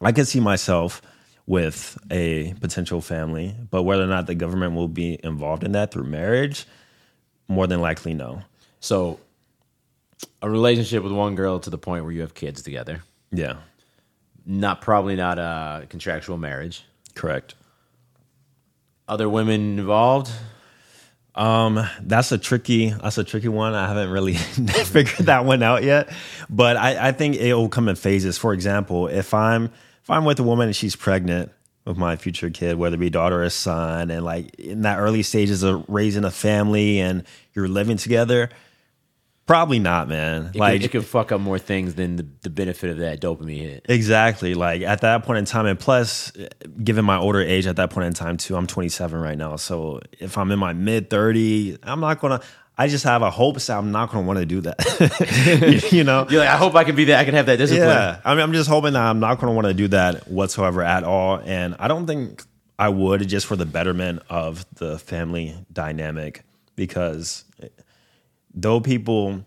I can see myself with a potential family. But whether or not the government will be involved in that through marriage, more than likely no. So, a relationship with one girl to the point where you have kids together. Yeah, Not probably not a contractual marriage. correct. Other women involved. Um, that's a tricky. That's a tricky one. I haven't really *laughs* figured that one out yet. But I, I think it will come in phases. For example, if I'm if I'm with a woman and she's pregnant with my future kid, whether it be daughter or son, and like in that early stages of raising a family and you're living together, probably not, man. It like could, it could fuck up more things than the, the benefit of that dopamine hit. Exactly. Like at that point in time, and plus, given my older age at that point in time too, I'm 27 right now. So if I'm in my mid 30, I'm not gonna. I just have a hope that I'm not gonna want to do that. *laughs* you know. You're like, I hope I can be that. I can have that discipline. Yeah. I mean, I'm just hoping that I'm not gonna want to do that whatsoever at all, and I don't think I would just for the betterment of the family dynamic because though people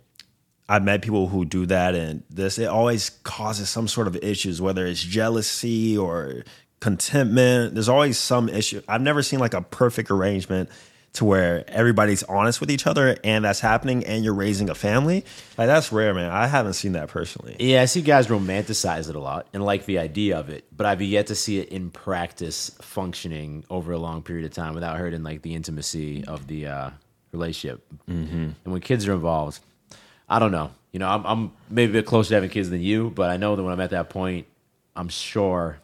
I've met people who do that and this it always causes some sort of issues whether it's jealousy or contentment. There's always some issue. I've never seen like a perfect arrangement to where everybody's honest with each other and that's happening and you're raising a family. Like that's rare man. I haven't seen that personally. Yeah, I see guys romanticize it a lot and like the idea of it, but I've yet to see it in practice functioning over a long period of time without hurting like the intimacy of the uh, relationship. Mm-hmm. And when kids are involved, I don't know. You know, I'm, I'm maybe a bit closer to having kids than you, but I know that when I'm at that point, I'm sure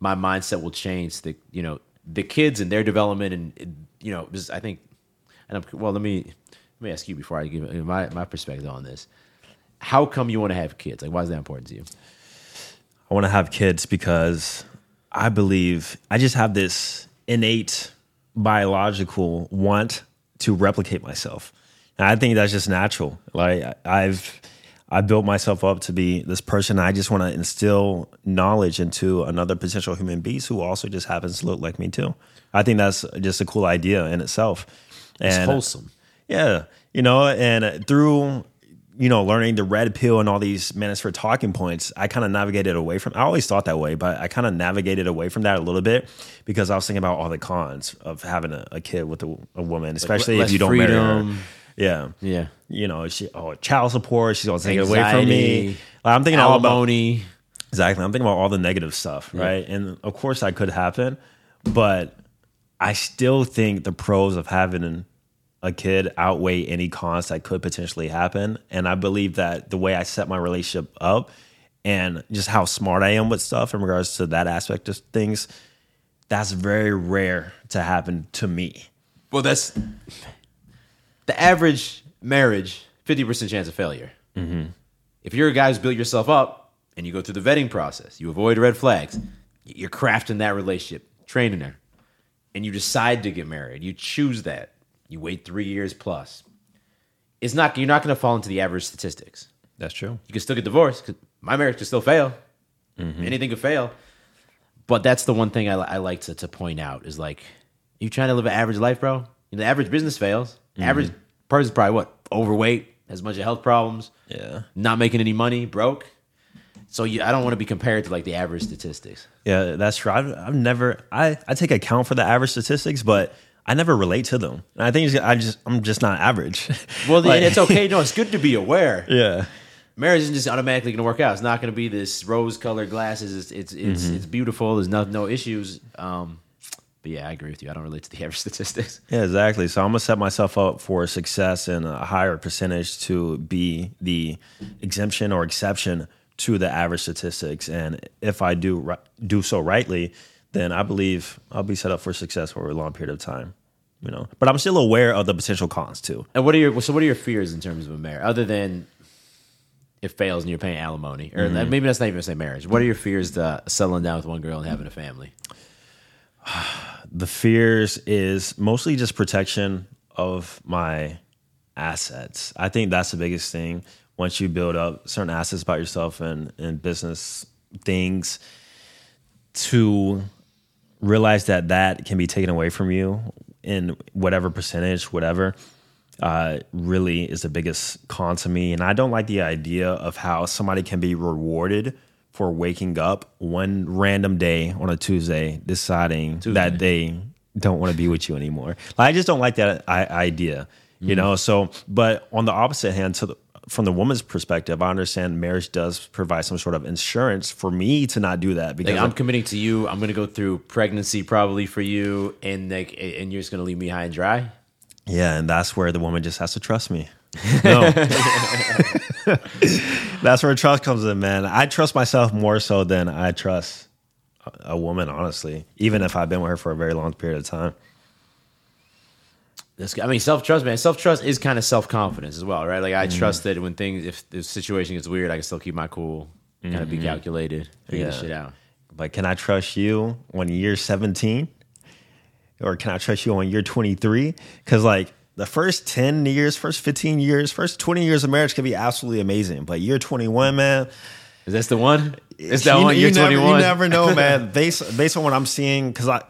my mindset will change. The you know the kids and their development, and you know, I think, and I'm, well, let me let me ask you before I give my my perspective on this how come you want to have kids? Like, why is that important to you? I want to have kids because I believe I just have this innate biological want to replicate myself. And I think that's just natural. Like I- I've I built myself up to be this person. I just want to instill knowledge into another potential human being who also just happens to look like me too. I think that's just a cool idea in itself. It's wholesome. yeah, you know, and through you know learning the red pill and all these manosphere talking points, I kind of navigated away from. I always thought that way, but I kind of navigated away from that a little bit because I was thinking about all the cons of having a, a kid with a, a woman, especially less if you don't marry her. Yeah, Yeah. you know, she oh child support. She's gonna take it away from me. Like, I'm thinking all about Alimony. Exactly. I'm thinking about all the negative stuff, right? And of course that could happen, but I still think the pros of having a kid outweigh any cons that could potentially happen. And I believe that the way I set my relationship up and just how smart I am with stuff in regards to that aspect of things, that's very rare to happen to me. Well, that's the average marriage, 50% chance of failure. Mm-hmm. If you're a guy who's built yourself up and you go through the vetting process, you avoid red flags, you're crafting that relationship, training her, and you decide to get married, you choose that, you wait three years plus. It's not you're not going to fall into the average statistics. That's true. You can still get divorced. My marriage could still fail. Mm-hmm. Anything could fail. But that's the one thing I, I like to, to point out is like, you trying to live an average life, bro? The average business fails. Mm-hmm. Average person's probably what? Overweight, has a bunch of health problems, Yeah. not making any money, broke. So you, I don't want to be compared to like the average statistics. Yeah, that's true. I've, I've never, I, I take account for the average statistics, but I never relate to them. And I think it's- I just, I'm just not average. *laughs* Well, Like- and it's okay. No, it's good to be *laughs* aware. yeah. marriage isn't just automatically going to work out. It's not going to be this rose-colored glasses. It's it's it's, Mm-hmm. it's beautiful. There's no no issues. Um, but yeah, I agree with you. I don't relate to the *laughs* average statistics. Yeah, exactly. So I'm gonna set myself up for success and a higher percentage to be the exemption or exception to the average statistics. And if I do do so rightly, then I believe I'll be set up for success for a long period of time. You know, but I'm still aware of the potential cons too. And what are your so what are your fears in terms of a marriage, other than it fails and you're paying alimony, or Mm-hmm. maybe that's not even say marriage. What are your fears to settling down with one girl and having a family? *sighs* the fears is mostly just protection of my assets. I think that's the biggest thing. Once you build up certain assets about yourself and, and business things, to realize that that can be taken away from you in whatever percentage, whatever, uh, really is the biggest con to me. And I don't like the idea of how somebody can be rewarded for waking up one random day on a Tuesday deciding that they don't want to be with you anymore. Like, I just don't like that I- idea, you know. So, but on the opposite hand, to the, from the woman's perspective, I understand marriage does provide some sort of insurance for me to not do that because Like I'm committing to you. I'm gonna go through pregnancy probably for you, and like, and you're just gonna leave me high and dry. Yeah, and that's where the woman just has to trust me. *laughs* No. *laughs* that's where trust comes in, man. I trust myself more so than I trust a woman, honestly, even if I've been with her for a very long period of time. That's, I mean, self trust, man. Self trust is kind of self confidence as well, right? Like Mm-hmm. I trust that when things, if the situation gets weird, I can still keep my cool, kind of be calculated, figure Mm-hmm. Yeah. shit out. But can I trust you when you're 17? Or can I trust you when you're 23? Because, like, the first 10 years, first 15 years, first 20 years of marriage can be absolutely amazing. But you're 21, man. Is this the one? Is that you, one? you You're never, 21. You never know, man. *laughs* based based on what I'm seeing, because I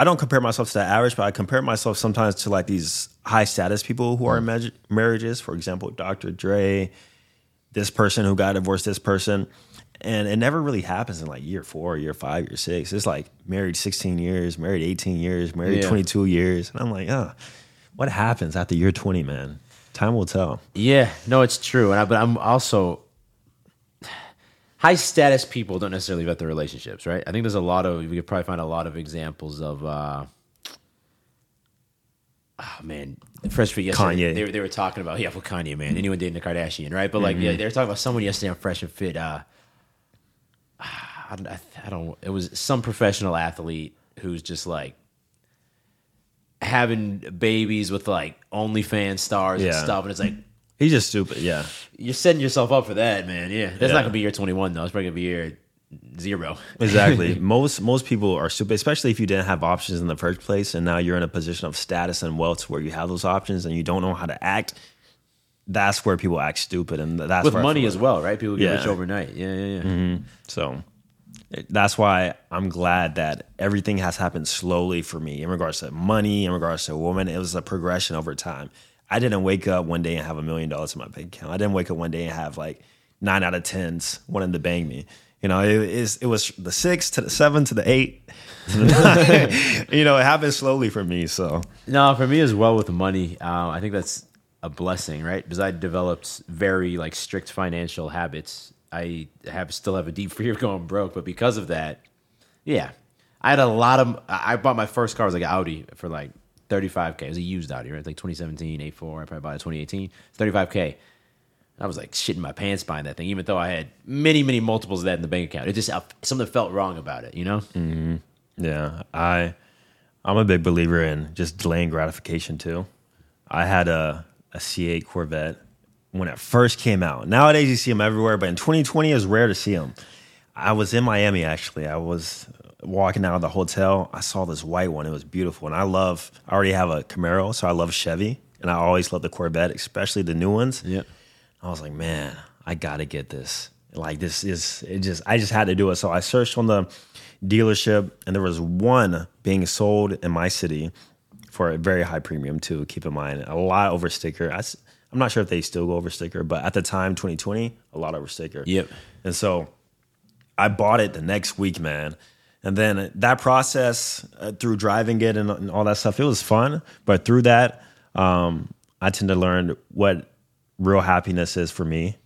I don't compare myself to the average, but I compare myself sometimes to like these high status people who are in marriage- marriages. For example, Dr. Dre, this person who got divorced, this person, and it never really happens in like year four, year five, year six. It's like married 16 years, married 18 years, married Yeah. 22 years, and I'm like, ah, what happens after year 20, man? Time will tell. Yeah, no, it's true. And I, but I'm also high status people don't necessarily vet their relationships, right? I think there's a lot of we could probably find a lot of examples of. uh Oh man, Fresh Fit yesterday. Kanye. They, were- they were talking about yeah, well Kanye man, anyone dating a Kardashian, right? But like yeah, they were talking about someone yesterday on Fresh and Fit. Uh, I, don't- I, I don't. It was some professional athlete who's just like having babies with like OnlyFans stars and stuff, and it's like He's just stupid. Yeah. you're setting yourself up for that, man. Yeah, that's Yeah. not gonna be year 21 though. It's probably gonna be year zero. *laughs* Exactly. most most people are stupid, especially if you didn't have options in the first place, and now you're in a position of status and wealth where you have those options and you don't know how to act. That's where people act stupid, and that's With money as well, right? People get Yeah. rich overnight. Yeah, yeah, yeah. Mm-hmm. So that's why I'm glad that everything has happened slowly for me in regards to money, in regards to a woman. It was a progression over time. I didn't wake up one day and have a million dollars in my bank account. I didn't wake up one day and have like nine out of tens wanting to bang me. You know, it is it was the six to the seven to the eight. *laughs* you know, it happened slowly for me. So No, for me as well with money, uh, I think that's a blessing, right? Because I developed very like strict financial habits. I have still have a deep *laughs* fear of going broke, but because of that, yeah, I had a lot of. I bought my first car was like Audi for like 35k. It was a used Audi, right? Like 2017 A4. I probably bought it 2018. 35k. I was like shitting my pants buying that thing, even though I had many, many multiples of that in the bank account. It just something felt wrong about it, you know? Mm-hmm. Yeah, I I'm a big believer in just delaying gratification too. I had a a C8 Corvette when it first came out. Nowadays you see them everywhere, but in 2020 it was rare to see them. I was in Miami actually. I was walking out of the hotel. I saw this white one. It was beautiful, and I love. I already have a Camaro, so I love Chevy, and I always love the Corvette, especially the new ones. Yeah. I was like, man, I gotta get this. Like this is it just I just had to do it. So I searched on the dealership and there was one being sold in my city for a very high premium too. Keep in mind, a lot over sticker. I, am not sure if they still go over sticker, but at the time, 2020, a lot over sticker. Yep. And so I bought it the next week, man. And then that process uh, through driving it and, and all that stuff, it was fun. But through that, um, I tend to learn what real happiness is for me.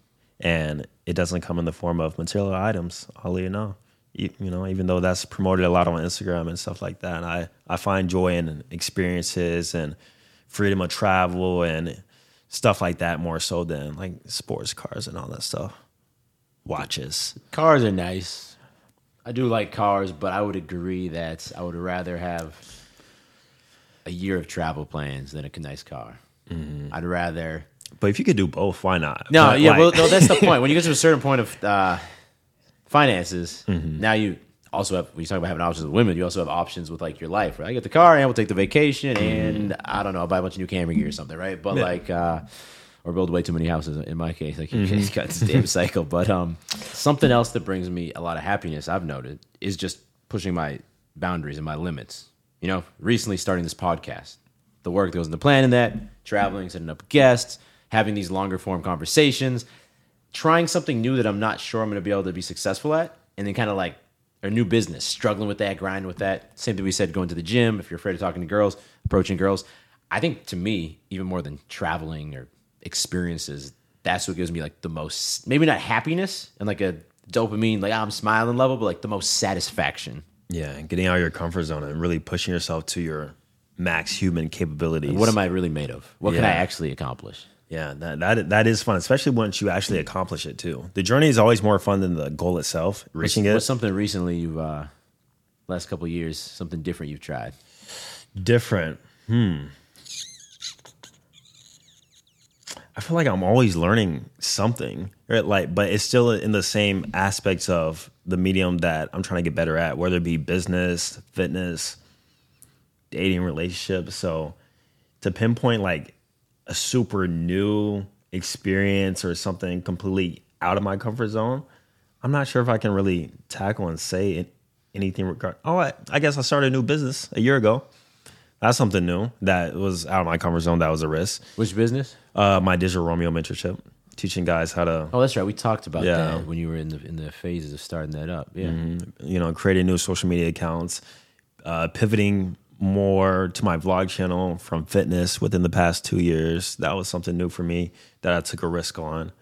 And it doesn't come in the form of material items, I'll let you know. You, know, even though that's promoted a lot on Instagram and stuff like that, I, I find joy in experiences and freedom of travel and stuff like that more so than like sports cars and all that stuff. Watches. Cars are nice. I do like cars, but I would agree that I would rather have a year of travel plans than a nice car. I'd rather. But if you could do both, why not? No, But, yeah, like- well, no, that's the point. When you *laughs* get to a certain point of uh, finances, Mm-hmm. now you also have. When you talk about having options with women, you also have options with like your life. Right? I get the car, and we'll take the vacation, and I don't know, I'll buy a bunch of new camera gear or something, right? But Mm-hmm. Yeah. like, uh, or build way too many houses. In my case, like Mm-hmm. it's got this damn cycle. But um, something else that brings me a lot of happiness, I've noted, is just pushing my boundaries and my limits. You know, recently starting this podcast, the work that goes into planning that, traveling, setting up guests, having these longer form conversations, trying something new that I'm not sure I'm going to be able to be successful at, and then kind of like a new business, struggling with that, grinding with that. Same thing we said, going to the gym. If you're afraid of talking to girls, approaching girls. I think to me, even more than traveling or experiences, that's what gives me like the most, maybe not happiness and like a dopamine, like I'm smiling level, but like the most satisfaction. Yeah, and getting out of your comfort zone and really pushing yourself to your max human capabilities. What am I really made of? What can I actually accomplish? Yeah, that, that that is fun, especially once you actually accomplish it too. The journey is always more fun than the goal itself. Reaching What's it something recently you've, uh, last couple years, something different you've tried? different. Hmm. I feel like I'm always learning something, right? Like, but it's still in the same aspects of the medium that I'm trying to get better at, whether it be business, fitness, dating, relationships. So to pinpoint like a super new experience or something completely out of my comfort zone, I'm not sure if I can really tackle and say anything regard. Oh, I, I guess I started a new business a year ago. That's something new that was out of my comfort zone. That was a risk. Which business? Uh, my digital Romeo mentorship, teaching guys how to, Oh, that's right. We talked about Yeah. that when you were in the in the phases of starting that up. Yeah. you know, creating new social media accounts, uh, pivoting more to my vlog channel from fitness within the past two years. That was something new for me that I took a risk on.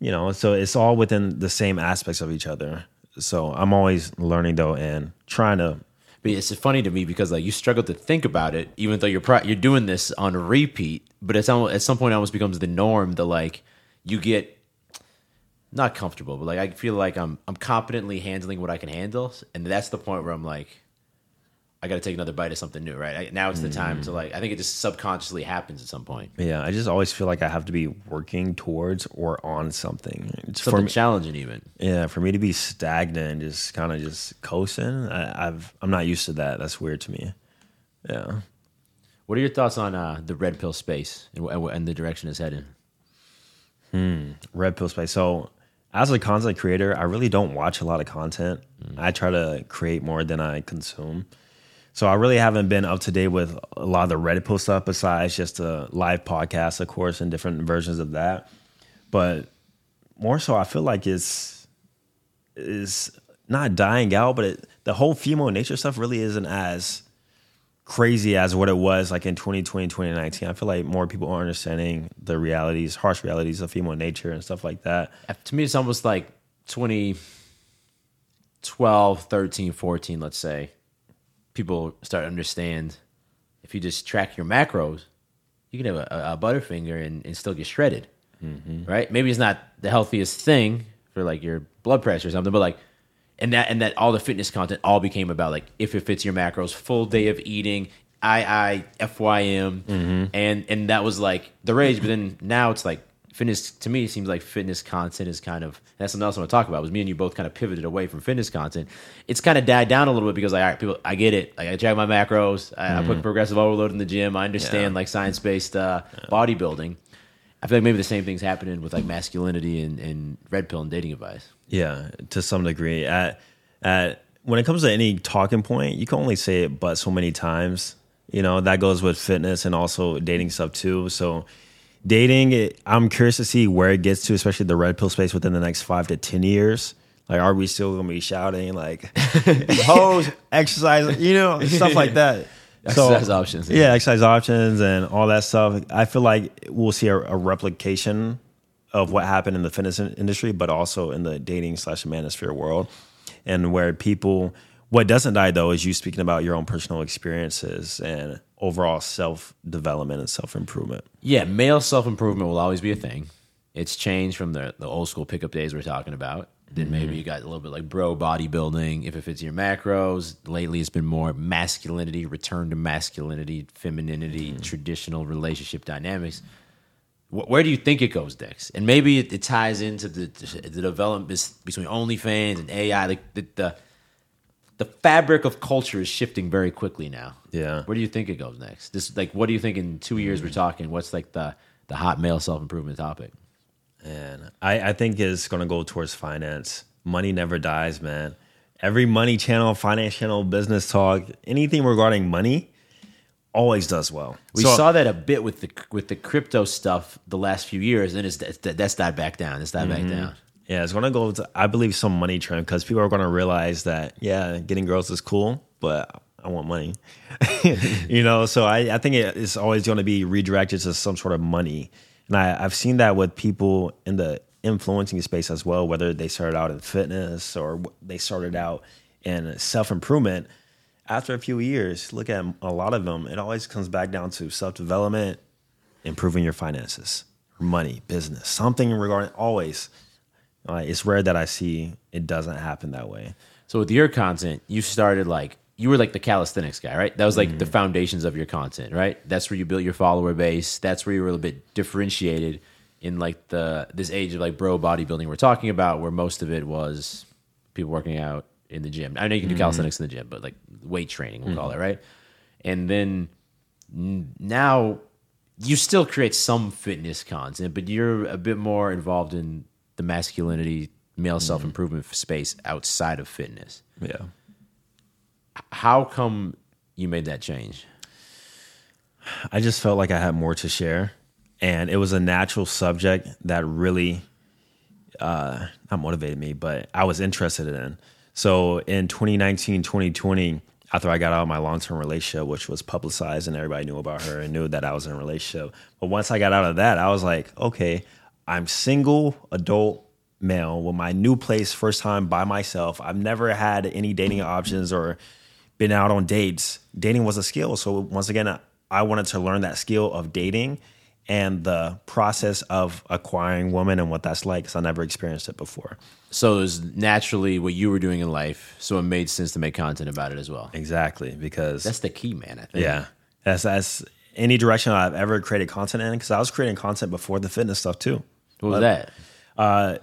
You know, so it's all within the same aspects of each other. So I'm always learning though and trying to But it's funny to me because like you struggle to think about it, even though you're pro- you're doing this on repeat. But it's almost, at some point, it almost becomes the norm. that like you get not comfortable, but like I feel like I'm I'm competently handling what I can handle, and that's the point where I'm like, I got to take another bite of something new. Right I, now, it's the time to mm. like. I think it just subconsciously happens at some point. Yeah, I just always feel like I have to be working towards or on something. It's for Something me, challenging, even. yeah, for me to be stagnant and just kind of just coasting, I, I've I'm not used to that. That's weird to me. Yeah. What are your thoughts on uh, the red pill space and, wh- and the direction it's heading? Hmm, red pill space. So, as a content creator, I really don't watch a lot of content. Mm. I try to create more than I consume. So, I really haven't been up to date with a lot of the Reddit post stuff besides just a live podcast, of course, and different versions of that. But more so, I feel like it's is not dying out, but it, the whole female nature stuff really isn't as crazy as what it was like in 2020 2019 i feel like more people are understanding the realities harsh realities of female nature and stuff like that. To me it's almost like 2012 13 14 let's say people start to understand if you just track your macros you can have a, a butterfinger and, and still get shredded mm-hmm. right? Maybe it's not the healthiest thing for like your blood pressure or something but like and that and that all the fitness content all became about like if it fits your macros full day of eating I I F Y M, fym and and that was like the rage but then now it's like fitness to me seems like fitness content is kind of that's something else I want to talk about was me and you both kind of pivoted away from fitness content. It's kind of died down a little bit because like all right people I get it. Like I check my macros. I, I put progressive overload in the gym. I understand Yeah. like science based uh, bodybuilding. I feel like maybe the same thing's happening with like masculinity and, and red pill and dating advice. Yeah to some degree. At at when it comes to any talking point you can only say it but so many times. You know that goes with fitness and also dating stuff too. So dating it, i'm curious to see where it gets to especially the red pill space within the next five to ten years. Like are we still gonna be shouting like *laughs* hoes exercise you know stuff like *laughs* that. Exercise options, yeah. yeah exercise options and all that stuff. I feel like we'll see a, a replication of what happened in the fitness industry but also in the dating slash manosphere world and where people what doesn't die though is you speaking about your own personal experiences and overall self development and self improvement Yeah, male self improvement will always be a thing. It's changed from the, the old school pickup days we're talking about. Then maybe mm-hmm. you got a little bit like bro bodybuilding, if it fits your macros. Lately, it's been more masculinity, return to masculinity, femininity, mm-hmm. traditional relationship dynamics. Wh- Where do you think it goes Dex? And maybe it, it ties into the, the development between OnlyFans and AI. Like the, the the fabric of culture is shifting very quickly now. Yeah. Where do you think it goes next? This like what do you think in two years we're talking? What's like the the hot male self improvement topic? And I, I think it's going to go towards finance. Money never dies, man. Every money channel, finance channel, business talk, anything regarding money always does well. We So- saw that a bit with the with the crypto stuff the last few years, and it's that, that's died back down. It's died back mm-hmm. down. Yeah, it's gonna go. To, I believe some money trend because people are gonna realize that yeah, getting girls is cool, but I want money. *laughs* you know, so I, I think it, it's always to be redirected to some sort of money, and I, I've seen that with people in the influencing space as well, whether they started out in fitness or they started out in self improvement. After a few years, look at a lot of them. It always comes back down to self development, improving your finances, money, business, something regarding always uh, it's rare that I see it doesn't happen that way. So with your content, you started like you were like the calisthenics guy, right? That was like mm-hmm. the foundations of your content, right? That's where you built your follower base. That's where you were a little bit differentiated in like the this age of like bro bodybuilding we're talking about, where most of it was people working out in the gym. I know you can do mm-hmm. calisthenics in the gym, but like weight training, we'll mm-hmm. call it, right? And then now you still create some fitness content, but you're a bit more involved in the masculinity, male mm-hmm. self improvement space outside of fitness. Yeah. How come you made that change? I just felt like I had more to share, and it was a natural subject that really uh, not motivated me, but I was interested in. So in 2019, 2020, after I got out of my long term relationship, which was publicized and everybody knew about her and knew that I was in a relationship. But once I got out of that, I was like, okay, I'm single, adult male with my new place, first time by myself. I've never had any dating options or been out on dates. Dating was a skill. So once again, I wanted to learn that skill of dating and the process of acquiring women and what that's like because I never experienced it before. So it was naturally what you were doing in life, so it made sense to make content about it as well. Exactly, because that's the key, man. I think. Yeah, that's that's any direction I've ever created content in because I was creating content before the fitness stuff too. What was that? Uh,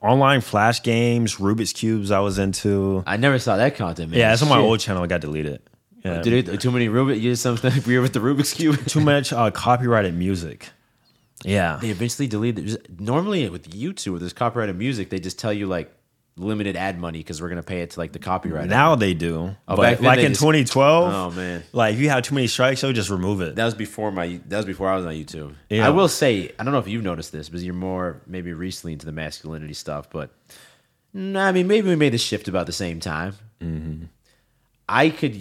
online flash games, Rubik's cubes. I was into. I never saw that content. Man. Yeah, it's on my old channel. I got deleted. Yeah. Did it too many Rubik? You did something *laughs* weird with the Rubik's cube. *laughs* too much uh, copyrighted music. Yeah, they eventually deleted. It. Normally with YouTube, with this copyrighted music, they just tell you like limited ad money because we're gonna pay it to like the copyright. Now they do. Oh, but like in just, 2012. Oh man, like if you have too many strikes, they'll just remove it. That was before my. That was before I was on YouTube. Yeah. I will say, I don't know if you've noticed this, but you're more maybe recently into the masculinity stuff, but I mean, maybe we made the shift about the same time. Mm-hmm. I could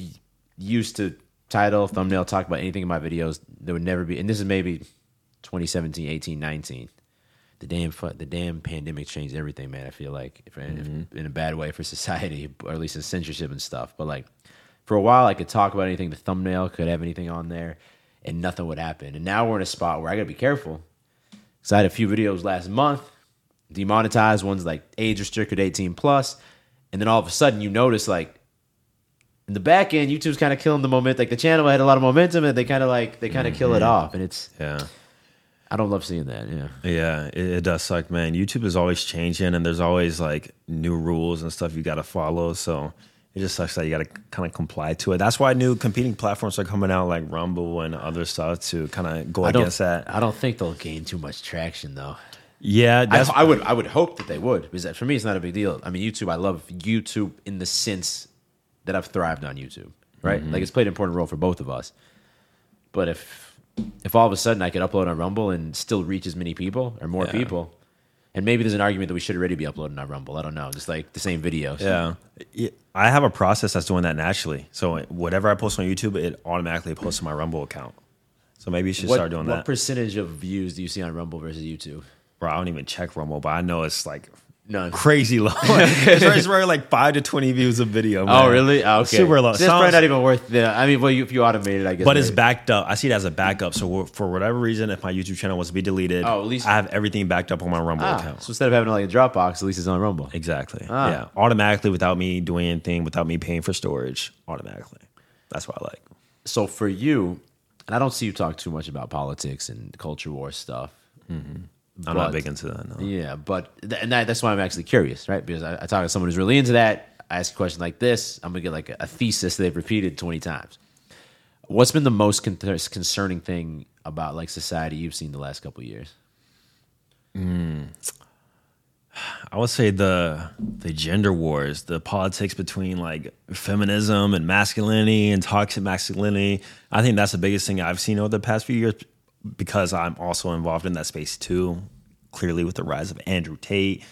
use to title, thumbnail, talk about anything in my videos. There would never be, and this is maybe 2017, 18, 19 the damn the damn pandemic changed everything, man. I feel like if, mm-hmm. if, in a bad way for society, or at least in censorship and stuff. But like for a while, I could talk about anything. The thumbnail could have anything on there, and nothing would happen. And now we're in a spot where I got to be careful. Because I had a few videos last month demonetized. Ones like age restricted, eighteen plus, and then all of a sudden you notice like in the back end, YouTube's kind of killing the moment. Like the channel had a lot of momentum, and they kind of like they kind of mm-hmm. kill it mm-hmm. off, and it's yeah. I don't love seeing that. Yeah. Yeah, it, it, does suck, man. YouTube is always changing and there's always like new rules and stuff you got to follow. So it just sucks that you got to kind of comply to it. That's why new competing platforms are coming out like Rumble and other stuff to kind of go I against that. I don't think they'll gain too much traction though. Yeah, I, I, would. I would hope that they would because for me, it's not a big deal. I mean, YouTube. I love YouTube in the sense that I've thrived on YouTube. Right, mm-hmm. like it's played an important role for both of us. But if if all of a sudden I could upload on Rumble and still reach as many people or more yeah. people, and maybe there's an argument that we should already be uploading on Rumble. I don't know, just like the same videos. Yeah, I have a process that's doing that naturally. So whatever I post on YouTube, it automatically posts to my Rumble account. So maybe you should what, start doing what that. What percentage of views do you see on Rumble versus YouTube? Bro, I don't even check Rumble, but I know it's like None. Crazy low. *laughs* it's very like five to twenty views a video. Man. Oh, really? Oh, okay. Super low. So that's probably not even worth the. I mean, well, you, if you automate it, I guess. But it's backed up. I see it as a backup. So for whatever reason, if my YouTube channel was to be deleted, oh, at least I have everything backed up on my Rumble ah, account. So instead of having like a Dropbox, at least it's on Rumble. Exactly. Ah. Yeah, automatically without me doing anything, without me paying for storage, automatically. That's what I like. So for you, and I don't see you talk too much about politics and culture war stuff. Mm-hmm I'm but, not big into that. No. Yeah, but and that, that's why I'm actually curious, right? Because I, I talk to someone who's really into that. I ask a question like this, I'm gonna get like a, a thesis they've repeated 20 times. What's been the most con- concerning thing about like society you've seen the last couple years? Mm. I would say the the gender wars, the politics between like feminism and masculinity and toxic masculinity. I think that's the biggest thing I've seen over the past few years because I'm also involved in that space too. Clearly, with the rise of Andrew Tate,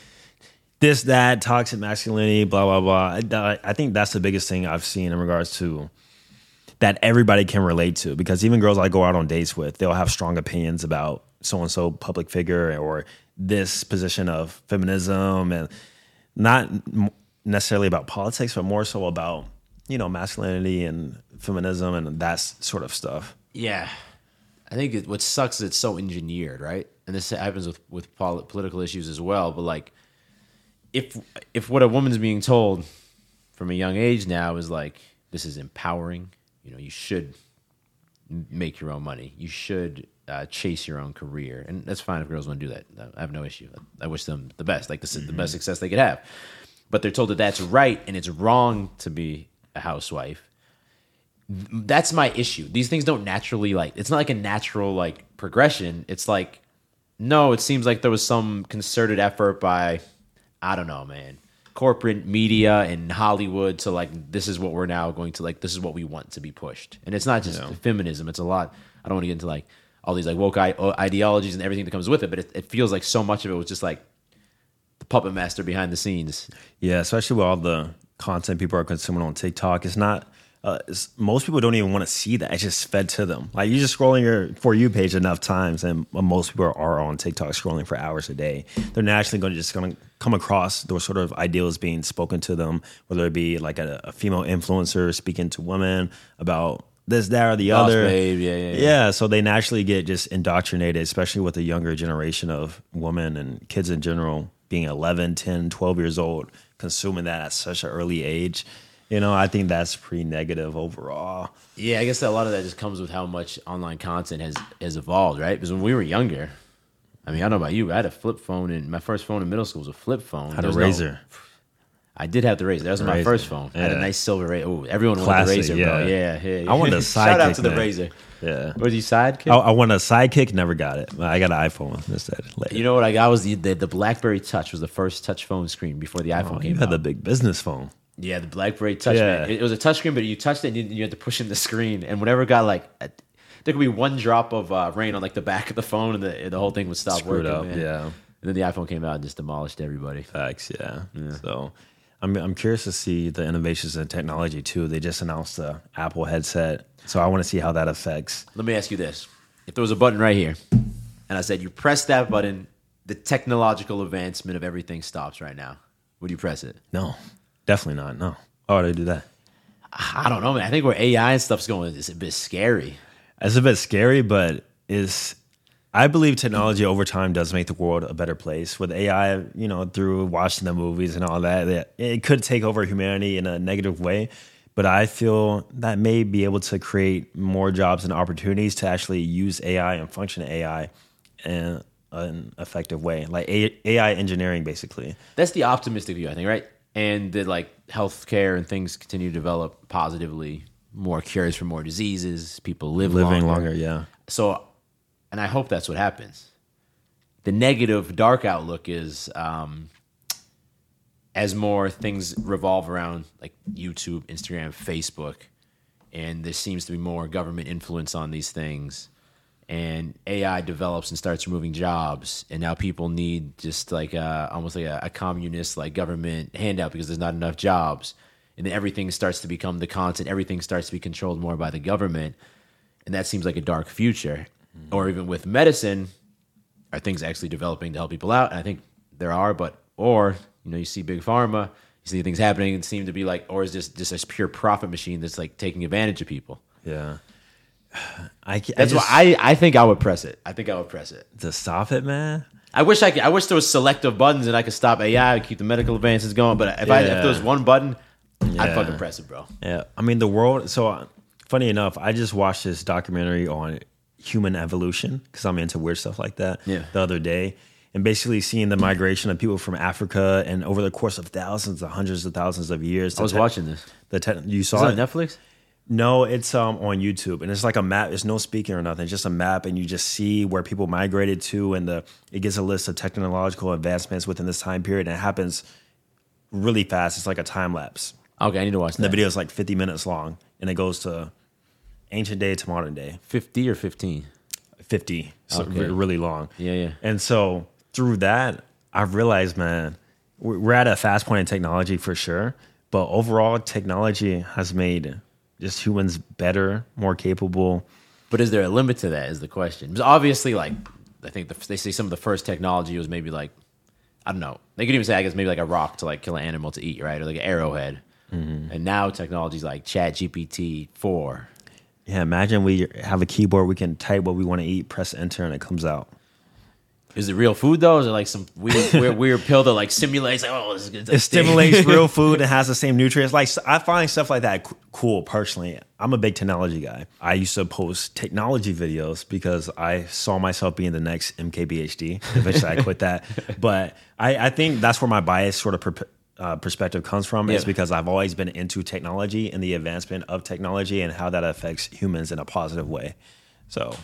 this, that, toxic masculinity, blah, blah, blah. I, think that's the biggest thing I've seen in regards to that everybody can relate to because even girls I go out on dates with, they'll have strong opinions about so and so public figure or this position of feminism and not necessarily about politics, but more so about, you know, masculinity and feminism and that sort of stuff. Yeah. I think it, what sucks is it's so engineered, right? And this happens with, with pol- political issues as well. But like, if if what a woman's being told from a young age now is like this is empowering, you know, you should make your own money. You should uh, chase your own career, and that's fine if girls want to do that. I have no issue. I wish them the best, like this is the best success they could have. But they're told that that's right and it's wrong to be a housewife. That's my issue. These things don't naturally like. It's not like a natural like progression. It's like no. It seems like there was some concerted effort by I don't know, man. Corporate media and Hollywood to like this is what we're now going to like this is what we want to be pushed. And it's not just Yeah. feminism, it's a lot. I don't want to get into like all these like woke ideologies and everything that comes with it, but it, it feels like so much of it was just like the puppet master behind the scenes. Yeah, especially with all the content people are consuming on TikTok. It's not. Uh, most people don't even want to see that. It's just fed to them. Like you just scrolling your for you page enough times, and most people are on TikTok scrolling for hours a day. They're naturally going to just going to come across those sort of ideals being spoken to them, whether it be like a, a female influencer speaking to women about this, that, or the Boss other. babe, yeah, yeah, yeah. Yeah, so they naturally get just indoctrinated, especially with the younger generation of women and kids in general being 11, 10, 12 years old, consuming that at such an early age. You know, I think that's pretty negative overall. Yeah, I guess a lot of that just comes with how much online content has has evolved, right? Because when we were younger, I mean, I don't know about you, but I had a flip phone, and my first phone in middle school was a flip phone. Had There a was no- Razr. I did have the Razr. That was my Razr. first phone. I had a nice silver Razr. Oh, everyone wanted Classic, the Razr, bro. yeah. Yeah, yeah. yeah. I wanted a sidekick. *laughs* Shout out to the man. Razr. Yeah. Was you sidekick? I, I want a sidekick, never got it. I got an iPhone instead. Later. You know what I got was the, the the BlackBerry Touch was the first touch phone screen before the oh, iPhone Oh, came you had out. the big business phone. Yeah, the BlackBerry Touch. Yeah. Man. It, it was a touch screen, but you touched it and you, you had to push in the screen. And whenever got like, a, there could be one drop of uh, rain on like the back of the phone, and the the whole thing would stop Screwed working. up, man. yeah. And then the iPhone came out and just demolished everybody. Facts, yeah. So I'm I'm curious to see the innovations in technology too. They just announced the Apple headset, so I want to see how that affects. Let me ask you this: If there was a button right here, and I said you press that button, the technological advancement of everything stops right now. Would you press it? No, definitely not. No. Why would I do that? I don't know, man. I think where AI and stuff's going is a bit scary. It's a bit scary, but is I believe technology over time does make the world a better place. With AI, you know, through watching the movies and all that, that it could take over humanity in a negative way. But I feel that may be able to create more jobs and opportunities to actually use AI and function AI in an effective way, like AI engineering, basically. That's the optimistic view, I think, right? And that like healthcare and things continue to develop positively, more cures for more diseases, people live Living longer. longer, yeah. So, and I hope that's what happens. The negative, dark outlook is um, as more things revolve around like YouTube, Instagram, Facebook, and there seems to be more government influence on these things. And AI develops and starts removing jobs, and now people need just like a, almost like a, a communist like government handout because there's not enough jobs, and then everything starts to become the content. Everything starts to be controlled more by the government, and that seems like a dark future. Mm-hmm. Or even with medicine, are things actually developing to help people out? And I think there are, but or you know, you see big pharma, you see things happening and seem to be like, or is this just a pure profit machine that's like taking advantage of people? Yeah. I, I That's just, why I, I think I would press it. I think I would press it. to stop it, man. I wish I could. I wish there was selective buttons and I could stop AI and keep the medical advances going. But if I if there was one button, I'd fucking press it, bro. Yeah, I mean the world. So uh, funny enough, I just watched this documentary on human evolution because I'm into weird stuff like that. Yeah. the other day, and basically seeing the migration of people from Africa and over the course of thousands, of hundreds of thousands of years. I was watching this. the. Te- you saw it? on Netflix? No, it's um on YouTube, and it's like a map. It's no speaking or nothing. It's just a map, and you just see where people migrated to, and the it gives a list of technological advancements within this time period, and it happens really fast. It's like a time lapse. Okay, I need to watch The video is like 50 minutes long, and it goes to ancient day to modern day, Fifty or fifteen? 50, so Okay. re- really long. Yeah, yeah. And so through that, I've realized, man, we're we're at a fast point in technology for sure, but overall, technology has made just humans better, more capable. But is there a limit to that? Is the question? Because obviously, like I think the, they say some of the first technology was maybe like I don't know. They could even say I guess maybe like a rock to like kill an animal to eat, right? Or like an arrowhead. Mm-hmm. And now technology's like Chat GPT four. Yeah, imagine we have a keyboard, we can type what we want to eat, press enter, and it comes out. Is it real food though? Is it like some weird *laughs* weird, weird pill that like simulates like oh this is good? It stimulates real *laughs* food and has the same nutrients. Like I find stuff like that cool personally. I'm a big technology guy. I used to post technology videos because I saw myself being the next MKBHD. Eventually, I quit that. *laughs* But I, I think that's where my bias sort of per, uh, perspective comes from. Is because I've always been into technology and the advancement of technology and how that affects humans in a positive way. So,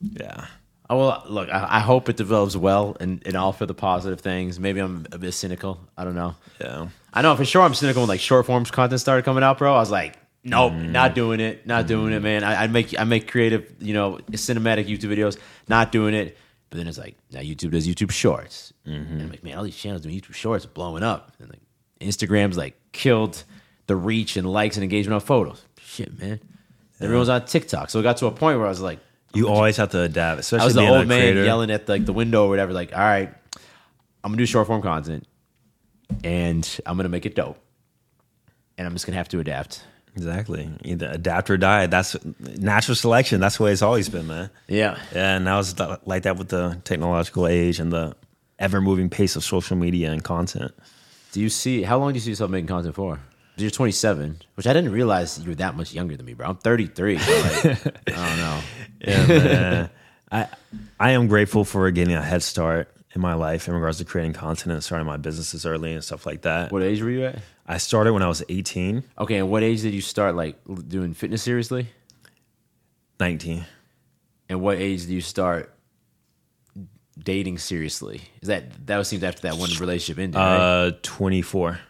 yeah. Oh, well, look, I, I hope it develops well and, and all for the positive things. Maybe I'm a bit cynical. I don't know. Yeah. I know for sure I'm cynical when like short forms content started coming out, bro. I was like, nope, mm. not doing it, not doing it, mm. man. I, I make I make creative, you know, cinematic YouTube videos, not doing it. But then it's like now YouTube does YouTube Shorts, mm-hmm. and I'm like, man, all these channels doing YouTube Shorts are blowing up, and like Instagram's like killed the reach and likes and engagement on photos. Shit, man. Everyone's on TikTok, so it got to a point where I was like, You always have to adapt, especially I was the being a old man creator. yelling at like the window or whatever. Like, all right, I'm gonna do short form content, and I'm gonna make it dope, and I'm just gonna have to adapt. Exactly. Either adapt or die. That's natural selection. That's the way it's always been, man. Yeah, Yeah, and now it's like that with the technological age and the ever moving pace of social media and content. Do you see how long do you see yourself making content for? You're 27, which I didn't realize you were that much younger than me, bro. I'm 33. so, like, *laughs* I don't know. Yeah, man. I I am grateful for getting a head start in my life in regards to creating content and starting my businesses early and stuff like that. What age were you at? I started when I was 18, Okay, and what age did you start like doing fitness seriously? 19. And what age do you start dating seriously? Is that that was seems after that one relationship ended? right? Uh 24.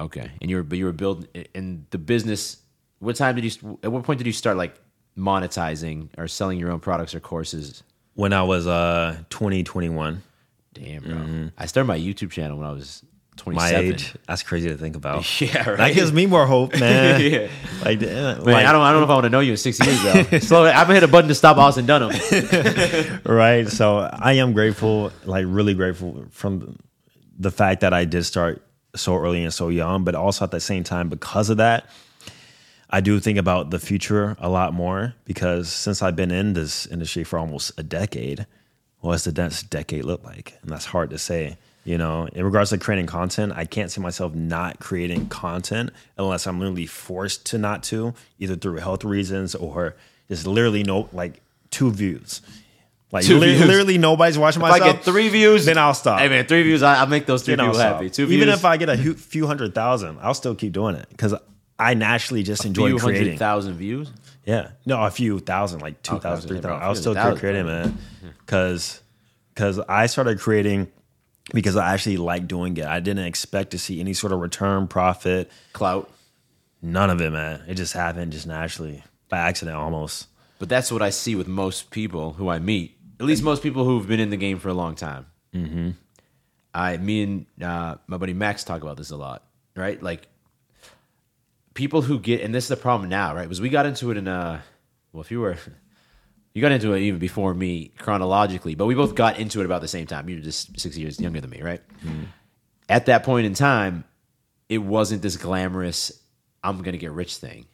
Okay, and you were but you were building in the business. What time did you? At what point did you start like monetizing or selling your own products or courses? When I was uh 20, 21. Damn, bro! I started my YouTube channel when I was twenty My age. That's crazy to think about. *laughs* Yeah, right. That gives me more hope, *laughs* man. yeah. Like, Man, like- I don't. I don't know if I want to know you in six years though. *laughs* Slowly, I'm gonna hit a button to stop Austin Dunham. right so i am grateful like really grateful from the fact that i did start so early and so young but also at the same time because of that i do think about the future a lot more because since i've been in this industry for almost a decade what does the next decade look like? And that's hard to say you know? In regards to creating content i can't see myself not creating content unless i'm literally forced to not to either through health reasons or just literally no like two views like Two li- views. literally nobody's watching If myself. I get three views, then I'll stop. Hey man, three views. I, I'll make those three Then I'll people stop. happy. Two views. Even if I get a hu- few hundred thousand, I'll still keep doing it because I naturally just enjoy few creating. hundred thousand views. Yeah, no, a few thousand, like two I thousand, three thousand. I'll still keep 100,000. creating, man, because because I started creating because I actually like doing it. I didn't expect to see any sort of return, profit, Clout. none of it, man. It just happened just naturally by accident, almost. But that's what I see with most people who I meet. At least most people who've been in the game for a long time. Mm-hmm. I, me and uh, my buddy Max talk about this a lot, right? Like people who get, and this is the problem now, right? Was we got into it in, a, well, if you were, *laughs* you got into it even before me chronologically, but we both got into it about the same time. You're just six years younger than me, right? At that point in time, it wasn't this glamorous, I'm gonna get rich thing.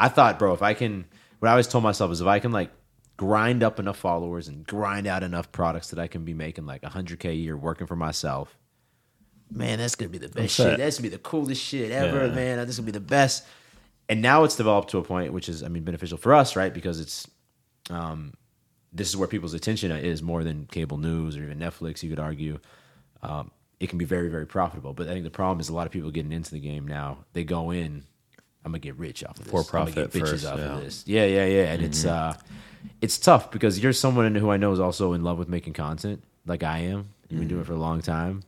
I thought, bro, if I can, what I always told myself is if I can like grind up enough followers and grind out enough products that I can be making like 100K a year working for myself, man, that's gonna be the best shit. That's gonna be the coolest shit ever, Yeah. man. This is gonna be the best. And now it's developed to a point which is, I mean, beneficial for us, right? Because it's, um, this is where people's attention is more than cable news or even Netflix. You could argue, um, it can be very, very profitable. But I think the problem is a lot of people getting into the game now. They go in, I'm gonna get rich off of this. For I'm gonna profit get bitches first, off yeah. of this. Yeah, yeah, yeah. And it's uh, it's tough because you're someone who I know is also in love with making content, like I am. You've been doing it for a long time,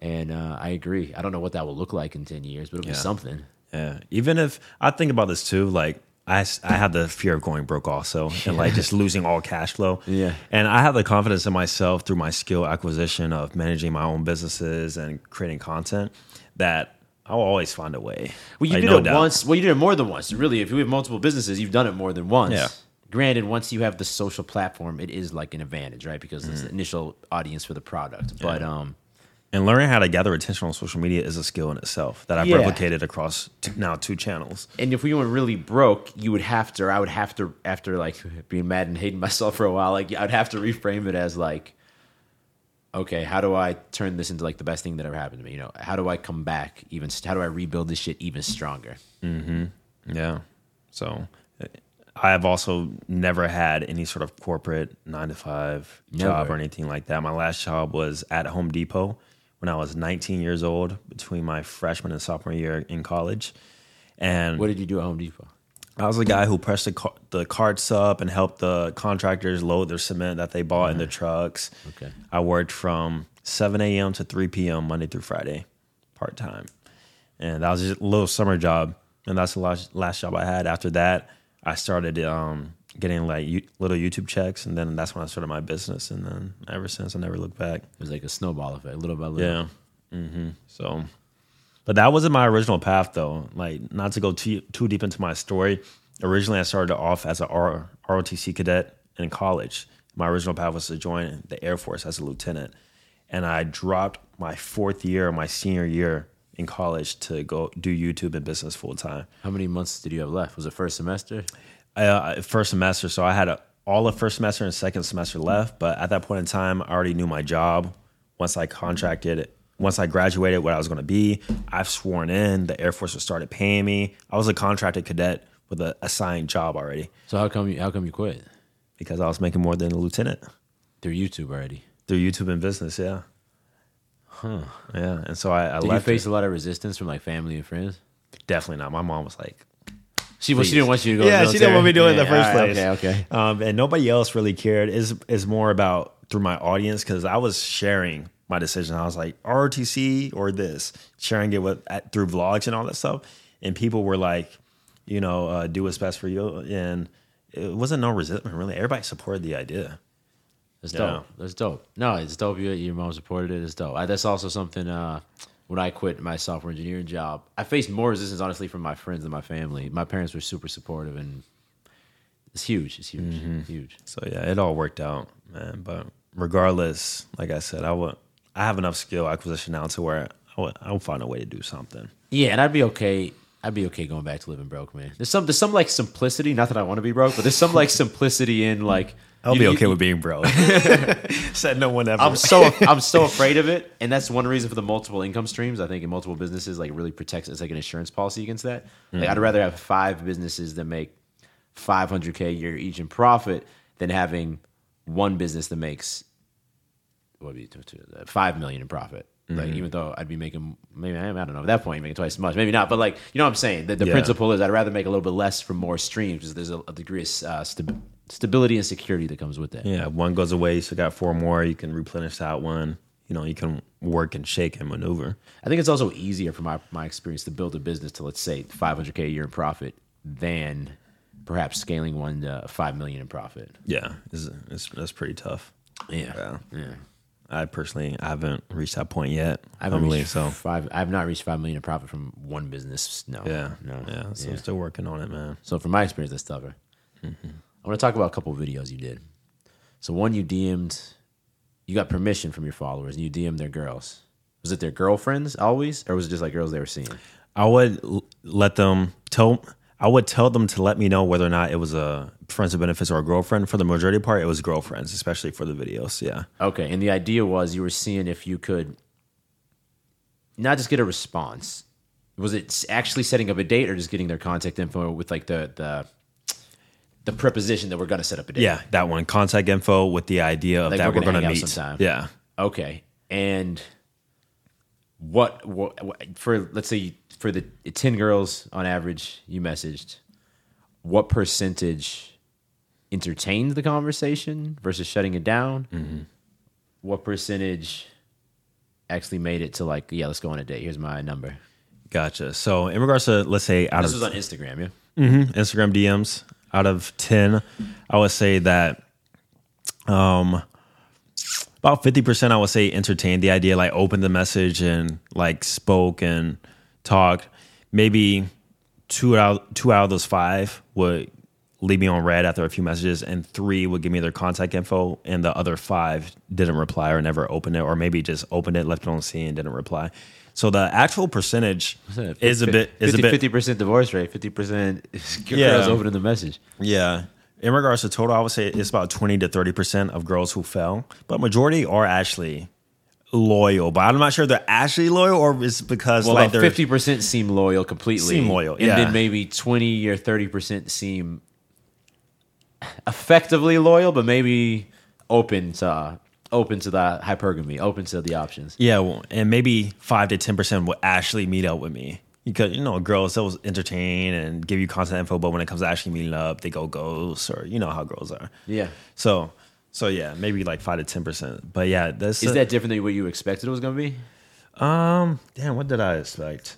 and uh, I agree. I don't know what that will look like in ten years, but it'll be something. Yeah. Even if I think about this too, like I, I have the fear of going broke also *laughs* and like just losing all cash flow. Yeah. And I have the confidence in myself through my skill acquisition of managing my own businesses and creating content that I'll always find a way. Well, you Like, did no it doubt. once. Well, you did it more than once. Really, if you have multiple businesses, you've done it more than once. Yeah. Granted, once you have the social platform, it is like an advantage, right? Because it's Mm-hmm. the initial audience for the product. But um, And learning how to gather attention on social media is a skill in itself that I've Yeah. replicated across t- now two channels. and if we were really broke, you would have to, or I would have to, after like being mad and hating myself for a while, like I'd have to reframe it as like, okay, how do I turn this into like the best thing that ever happened to me? You know, how do I come back even? How do I rebuild this shit even stronger? Mm-hmm. Yeah. So uh, I have also never had any sort of corporate nine to five job or anything like that. My last job was at Home Depot when I was 19 years old, between my freshman and sophomore year in college. And What did you do at Home Depot? I was the guy who pressed the, car- the carts up and helped the contractors load their cement that they bought in the trucks. Okay. I worked from 7 a.m. to 3 p.m. Monday through Friday, part time. And that was just a little summer job. And that's the last, last job I had. After that, I started um, getting like you, little YouTube checks. And then that's when I started my business. And then ever since, I never looked back. It was like a snowball effect, little by little. Yeah. hmm So, but that wasn't my original path, though. Like, not to go too, too deep into my story. Originally, I started off as a R, ROTC cadet in college. My original path was to join the Air Force as a lieutenant, and I dropped my fourth year, my senior year in college, to go do YouTube and business full time. How many months did you have left? Was it first semester? uh, first semester. So I had a, all the first semester and second semester left. But at that point in time, I already knew my job. Once I contracted, once I graduated, what I was going to be, I've sworn in. The Air Force started paying me. I was a contracted cadet with a assigned job already So how come you how come you quit? because I was making more than a lieutenant Through YouTube already. through YouTube and business. Yeah. Huh. Yeah. And so I, I Did you left. face it. a lot of resistance from like family and friends? Definitely not. My mom was like, She well, she didn't want you to go. Yeah, she didn't want me to do it in the first right, place. Okay, okay. um, and nobody else really cared. Is is more about through my audience because I was sharing my decision. I was like ROTC or this, sharing it with at, through vlogs and all that stuff, and people were like, you know, uh, do what's best for you, and it wasn't no resentment really. Everybody supported the idea. That's Yeah. dope. That's dope. No, it's dope. You, your mom supported it. It's dope. I, that's also something. Uh, when I quit my software engineering job, I faced more resistance, honestly, from my friends than my family. My parents were super supportive, and it's huge. It's huge. Mm-hmm. Huge. So yeah, it all worked out, man. But regardless, like I said, I would I have enough skill acquisition now to where I would I'll find a way to do something. Yeah, and I'd be okay. I'd be okay going back to living broke, man. There's some, there's some like simplicity. Not that I want to be broke, but there's some like simplicity in like. *laughs* I'll you- be you- okay with being broke. *laughs* Said no one ever. I'm so I'm so afraid of it, and that's one reason for the multiple income streams. I think in multiple businesses, like really protects. It's like an insurance policy against that. Like I'd mm. rather have five businesses that make 500k a year each in profit than having one business that makes what would be uh, five million in profit. Like even though I'd be making maybe I don't know at that point you're making twice as much maybe not but like you know what I'm saying the, the Yeah. principle is I'd rather make a little bit less for more streams because there's a, a degree of uh, stabi- stability and security that comes with that. yeah, one goes away, you still got four more. You can replenish that one. You know, you can work and shake and maneuver. I think it's also easier from my, my experience to build a business to let's say 500k a year in profit than perhaps scaling one to 5 million in profit. Yeah, it's, it's that's pretty tough. Yeah. Yeah. Yeah. I personally haven't reached that point yet. I haven't humbly, reached so five. I have not reached five million in profit from one business. No. yeah, No. yeah. So I'm still working on it, man. So from my experience, that's tougher. Mm-hmm. I want to talk about a couple of videos you did. So one you DM'd, you got permission from your followers, and you DM'd their girls. Was it their girlfriends always, or was it just like girls they were seeing? I would l- let them tell. I would tell them to let me know whether or not it was a friends with benefits or a girlfriend. For the majority part, it was girlfriends, especially for the videos. Yeah, Okay, and the idea was you were seeing if you could not just get a response. Was it actually setting up a date, or just getting their contact info with like the the the preposition that we're going to set up a date? yeah, that one. Contact info with the idea of Like, that we're going to meet. sometime. Yeah, Okay, and what, what what for? Let's say for the ten girls on average you messaged, what percentage entertained the conversation versus shutting it down? Mm-hmm. What percentage actually made it to like, yeah, let's go on a date. Here's my number. gotcha. So in regards to let's say out This of This was on Instagram, yeah. Instagram DMs out of 10, I would say that um about 50% I would say entertained the idea, like opened the message and like spoke and talked. Maybe two out two out of those five would leave me on read after a few messages, and three would give me their contact info, and the other five didn't reply or never opened it, or maybe just opened it, left it on seen, and didn't reply. So the actual percentage is a bit is a bit fifty percent divorce rate, fifty percent *laughs* girls opening the message. Yeah. In regards to total, I would say it's about 20 to 30% of girls who fell, but majority are actually loyal. But I'm not sure they're actually loyal or it's because Well, like fifty percent seem loyal completely. Seem loyal, and yeah. then maybe twenty or thirty percent seem effectively loyal, but maybe open to open to the hypergamy, open to the options. Yeah, well, and maybe 5 to 10% will actually meet up with me. Because, you know, girls, they'll entertain and give you content info, but when it comes to actually meeting up, they go ghosts or you know how girls are. Yeah. So, so yeah, maybe like 5 to 10%. But yeah, that's Is that different than what you expected it was going to be? Um, damn, what did I expect?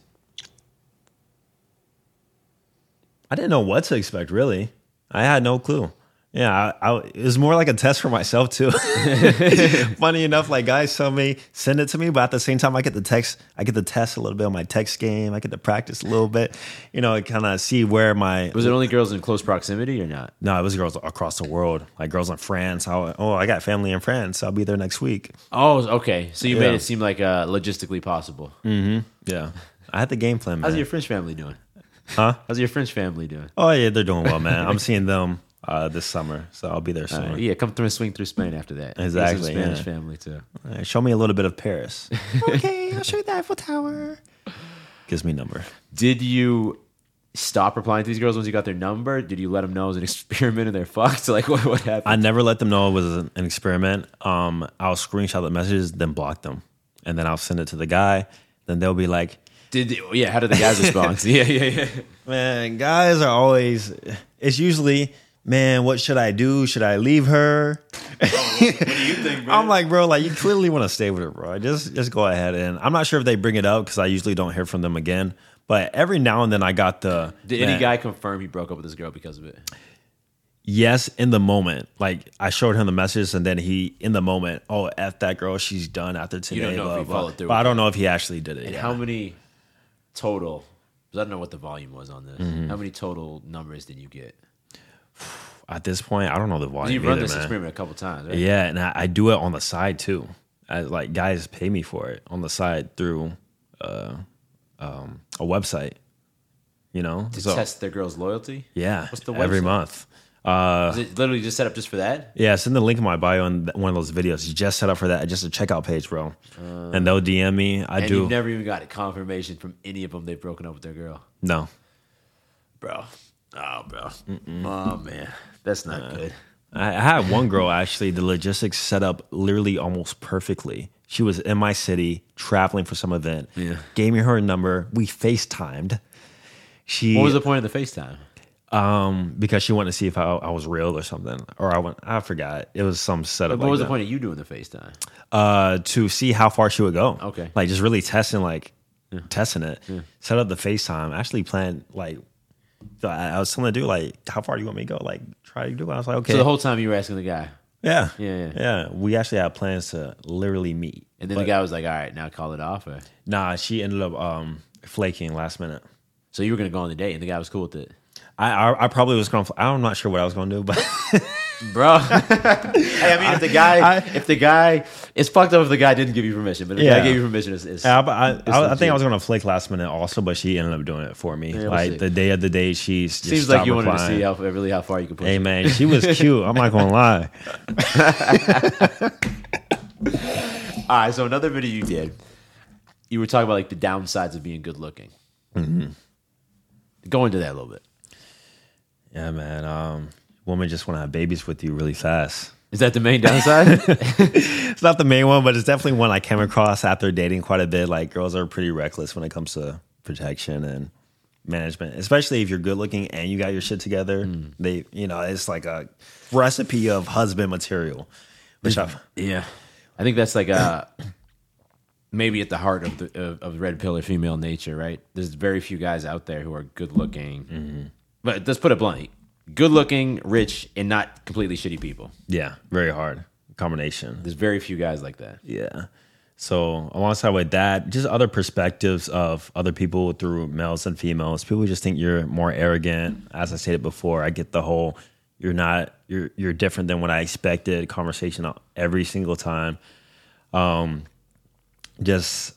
I didn't know what to expect. Really, I had no clue. Yeah, I, I, it was more like a test for myself too. *laughs* Funny enough, like guys tell me send it to me, but at the same time, I get the text. I get to test a little bit on my text game. I get to practice a little bit. You know, kind of see where my Was it only girls in close proximity or not? no, it was girls across the world, like girls in France. How oh, I got family in France. I'll be there next week. Oh, okay. So you Yeah. made it seem like uh, logistically possible. Mm-hmm. Yeah, I had the game plan. Man. How's your French family doing? Huh? How's your French family doing? Oh yeah, they're doing well, man. I'm seeing them uh, this summer, so I'll be there soon. Uh, yeah, come through and swing through Spain after that. Exactly, Spanish yeah. family too. Uh, show me a little bit of Paris. *laughs* okay, I'll show you the Eiffel Tower. Gives me number. Did you stop replying to these girls once you got their number? Did you let them know it was an *laughs* experiment and they're fucked? *laughs* Like what what happened? I never let them know it was an an experiment. Um, I'll screenshot the messages, then block them, and then I'll send it to the guy. Then they'll be like, Did yeah? How did the guys respond? yeah, yeah, yeah. "Man, guys are always." It's usually, "Man, what should I do? Should I leave her?" What do you think, *laughs* I'm like, bro, like you clearly want to stay with her, bro. Just just go ahead. And I'm not sure if they bring it up because I usually don't hear from them again. But every now and then I got the Did any guy confirm he broke up with this girl because of it? yes in the moment. Like I showed him the message and then he in the moment, oh f that girl, she's done after today. You don't know if he blah. followed through But I don't know if he actually did it. And yeah. how many total? 'cause I don't know what the volume was on this. Mm-hmm. How many total numbers did you get? At this point, I don't know the volume. You've run either, this man. experiment a couple times, right? Yeah, and I, I do it on the side too. I, like guys pay me for it on the side through uh, um, a website. You know, To so test their girl's loyalty. yeah, What's the every month. Uh, Is it literally just set up just for that? Yeah, send the link in my bio on one of those videos. It's just set up for that, just a checkout page, bro. and they'll DM me. I Uh, And do you've never even got a confirmation from any of them they've broken up with their girl, no. bro. Oh, bro. Oh man, that's not good. I, had one girl actually. The logistics set up literally almost perfectly. She was in my city traveling for some event. Yeah. Gave me her number. We FaceTimed. She What was the point of the FaceTime? um because she wanted to see if I, I was real or something, or I went. I forgot. It was some setup. What like was the point of you doing the FaceTime? uh, to see how far she would go. Okay. Like just really testing, like testing it. Set up the FaceTime. Actually planned like I, I was telling the dude like, how far do you want me to go? Like try to do it. I was like, okay. So the whole time you were asking the guy, yeah. Yeah, yeah. Yeah. We actually had plans to literally meet. and then But the guy was like, "All right, now call it off." Or Nah, she ended up um flaking last minute. so you were gonna go on the date, and the guy was cool with it, I I, I probably was gonna I'm not sure what I was gonna do, but *laughs* bro. *laughs* hey, I mean, if the guy, I- if the guy, it's fucked up if the guy didn't give you permission, but if the Yeah. guy gave you permission, it's, it's I, I, I, I think. I was gonna flake last minute also, but she ended up doing it for me. Yeah, like the day of the day, she seems like you wanted replying. to see how really how far you could push. Hey it. man, she was cute. I'm not gonna lie. *laughs* All right, so another video you did, you were talking about like the downsides of being good looking. Mm-hmm. Go into that a little bit. Yeah, man. Um, women just want to have babies with you really fast. Is that the main downside? *laughs* It's not the main one, but it's definitely one I came across after dating quite a bit. Like girls are pretty reckless when it comes to protection and management, especially if you're good looking and you got your shit together. They, you know, it's like a recipe of husband material. Which I, yeah, I think that's like a *coughs* maybe at the heart of the of, of red pill or female nature, right? There's very few guys out there who are good looking but let's put it bluntly: good looking, rich, and not completely shitty people. Yeah, very hard combination. There's very few guys like that. Yeah. So alongside with that, just other perspectives of other people through males and females. People just think you're more arrogant. As I stated before, I get the whole you're not you're you're different than what I expected conversation every single time. Um, just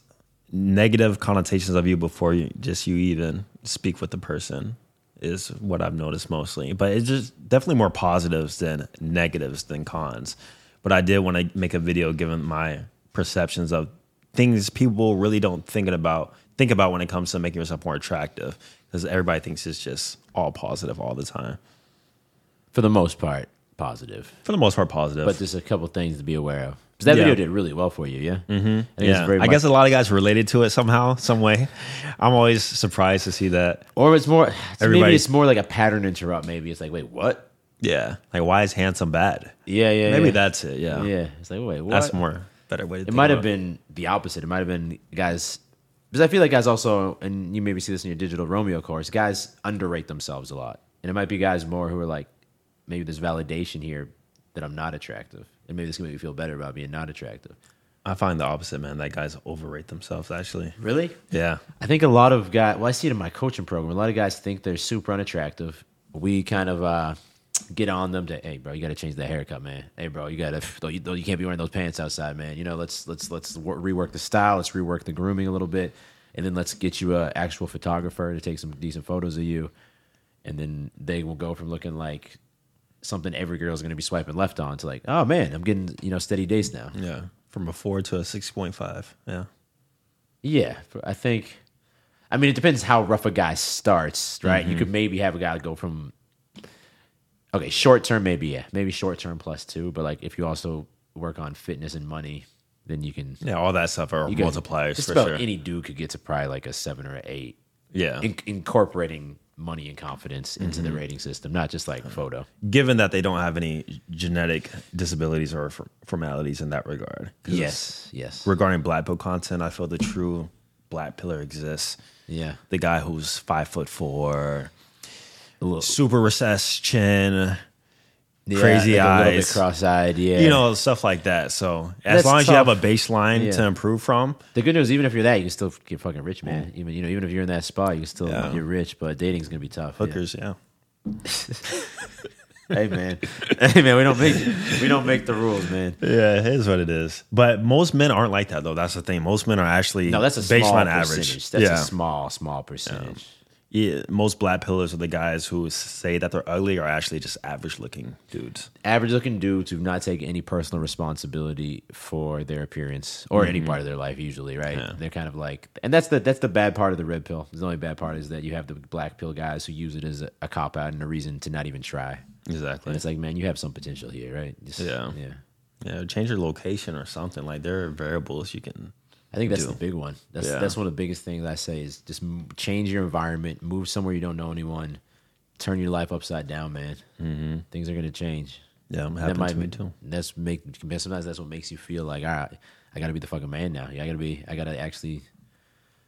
negative connotations of you before you just you even speak with the person is what I've noticed mostly. But it's just definitely more positives than negatives than cons. But I did want to make a video given my perceptions of things people really don't think about think about when it comes to making yourself more attractive because everybody thinks it's just all positive all the time. For the most part, positive. For the most part, positive. But there's a couple things to be aware of. Because that Yeah. video did really well for you, yeah. Mm-hmm. I, yeah, I guess a lot of guys related to it somehow, some way. I'm always surprised to see that. or it's more. maybe Everybody- it's more like a pattern interrupt. Maybe it's like, wait, what? Yeah, like why is handsome bad? Yeah, yeah. Maybe yeah. that's it. Yeah, Yeah, it's like, wait, what? that's more better way to. It might have been the opposite. It might have been guys because I feel like guys also, and you maybe see this in your digital Romeo course. Guys underrate themselves a lot, and it might be guys more who are like, maybe there's validation here that I'm not attractive, and maybe this can make me feel better about being not attractive. I find the opposite, man. That guys overrate themselves. Actually, Really? yeah, I think a lot of guys. Well, I see it in my coaching program. A lot of guys think they're super unattractive. We kind of uh, get on them to, hey, bro, you got to change that haircut, man. Hey, bro, you got to, you, you can't be wearing those pants outside, man. You know, let's let's let's wor- rework the style. Let's rework the grooming a little bit, and then let's get you a actual photographer to take some decent photos of you, and then they will go from looking like something every girl is going to be swiping left on to like, oh man, I'm getting you know steady dates now. yeah. From a four to a six point five. Yeah, Yeah, I think. I mean, it depends how rough a guy starts, right? You mm-hmm. could maybe have a guy go from. Okay, short term, maybe yeah, maybe short term plus two, but like if you also work on fitness and money, then you can. yeah. All that stuff are multipliers Just for about sure. any dude could get to probably like a seven or eight, yeah, in- incorporating money and confidence into Mm-hmm. the rating system, not just like photo. given that they don't have any genetic disabilities or for- formalities in that regard. 'Cause Yes, yes, Regarding black pill content, I feel the true black pillar exists. yeah. The guy who's five foot four, A little super recessed chin, yeah, crazy like A little bit eyes. cross-eyed, yeah. you know, stuff like that. So as That's long as you have a baseline Yeah. to improve from, The good news, even if you're that, you can still get fucking rich, man. Even you know, even if you're in that spot, you can still Yeah. get rich. But dating's gonna be tough. hookers, yeah. *laughs* hey man, hey man, we don't make we don't make the rules, man. Yeah, it is what it is. But most men aren't like that though. That's the thing. Most men are actually No, that's a baseline average. That's yeah. a small, small percentage. Yeah. Most black pillars are the guys who say that they're ugly are actually just average looking dudes. Average looking dudes who not take any personal responsibility for their appearance or any part of their life. Usually, right? Mm-hmm. Yeah. They're kind of like, and that's the that's the bad part of the red pill. The only bad part is that you have the black pill guys who use it as a, a cop out and a reason to not even try. Exactly. And it's like, man, you have some potential here, right? Just- Yeah. yeah. Yeah, change your location or something. Like there are variables you can. I think that's do. the big one. That's Yeah. that's one of the biggest things I say is just change your environment, move somewhere you don't know anyone, turn your life upside down, man. Mm-hmm. Things are gonna change. Yeah, I'm that happy might to me too. That's make sometimes that's what makes you feel like, all right, I got to be the fucking man now. Yeah, I got to be. I got to actually.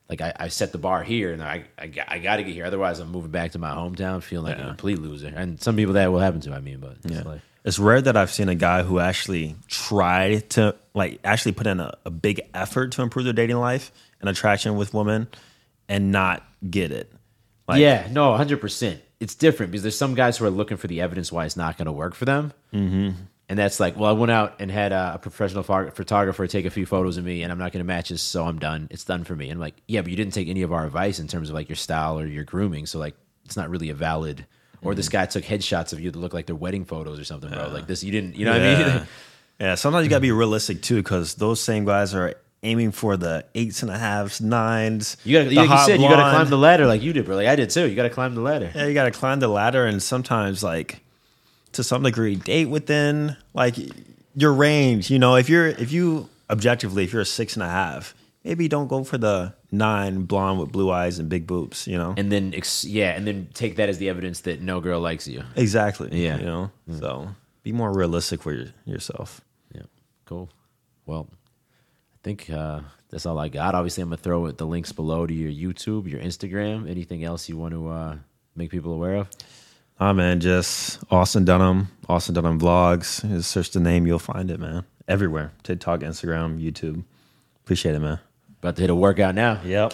Like I, I set the bar here, and I I, I got to get here. Otherwise, I'm moving back to my hometown, feeling like a complete loser. And some people that will happen to. I mean, but it's Yeah. like, It's rare that I've seen a guy who actually tried to like actually put in a, a big effort to improve their dating life and attraction with women and not get it. Like, yeah, no, hundred percent. It's different because there's some guys who are looking for the evidence why it's not going to work for them, mm-hmm. and that's like, well, I went out and had a, professional pho- photographer take a few photos of me, and I'm not going to match this, so I'm done. It's done for me. And I'm like, yeah, but you didn't take any of our advice in terms of like your style or your grooming, so like, it's not really a valid. Or this mm-hmm. guy took headshots of you that look like they're wedding photos or something, bro. Like this, you didn't, you know what I mean? *laughs* Yeah, sometimes you gotta be realistic too, because those same guys are aiming for the eights and a halves, nines. You got, the like you said, you got to climb the ladder like you did, bro. Like I did too. You got to climb the ladder. Yeah, you gotta climb the ladder, and sometimes like to some degree date within like your range. You know, if you're if you objectively if you're a six and a half, maybe don't go for the nine blonde with blue eyes and big boobs. You know, And then, ex- yeah, and then take that as the evidence that no girl likes you. exactly. Yeah. you know, so be more realistic for your, yourself. Yeah, cool. Well, I think uh, that's all I got. Obviously, I'm gonna throw the links below to your YouTube, your Instagram, anything else you want to uh, make people aware of? Ah man, just Austin Dunham, Austin Dunham vlogs. Just search the name, you'll find it, man. Everywhere. TikTok, Instagram, YouTube. Appreciate it, man. About to hit a workout now. Yep.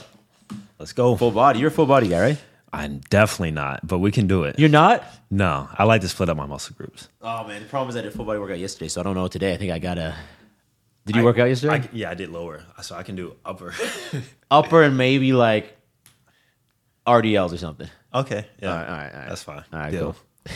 Let's go. Full body. You're a full body guy, right? I'm definitely not, but we can do it. You're not? No, I like to split up my muscle groups. Oh man, the problem is I did a full body workout yesterday, so I don't know today. I think I gotta. Did you work out yesterday? I, yeah, I did lower, so I can do upper. *laughs* Upper and maybe like RDLs or something. okay, yeah, All right, all right, all right. that's fine. All right, Deal. cool.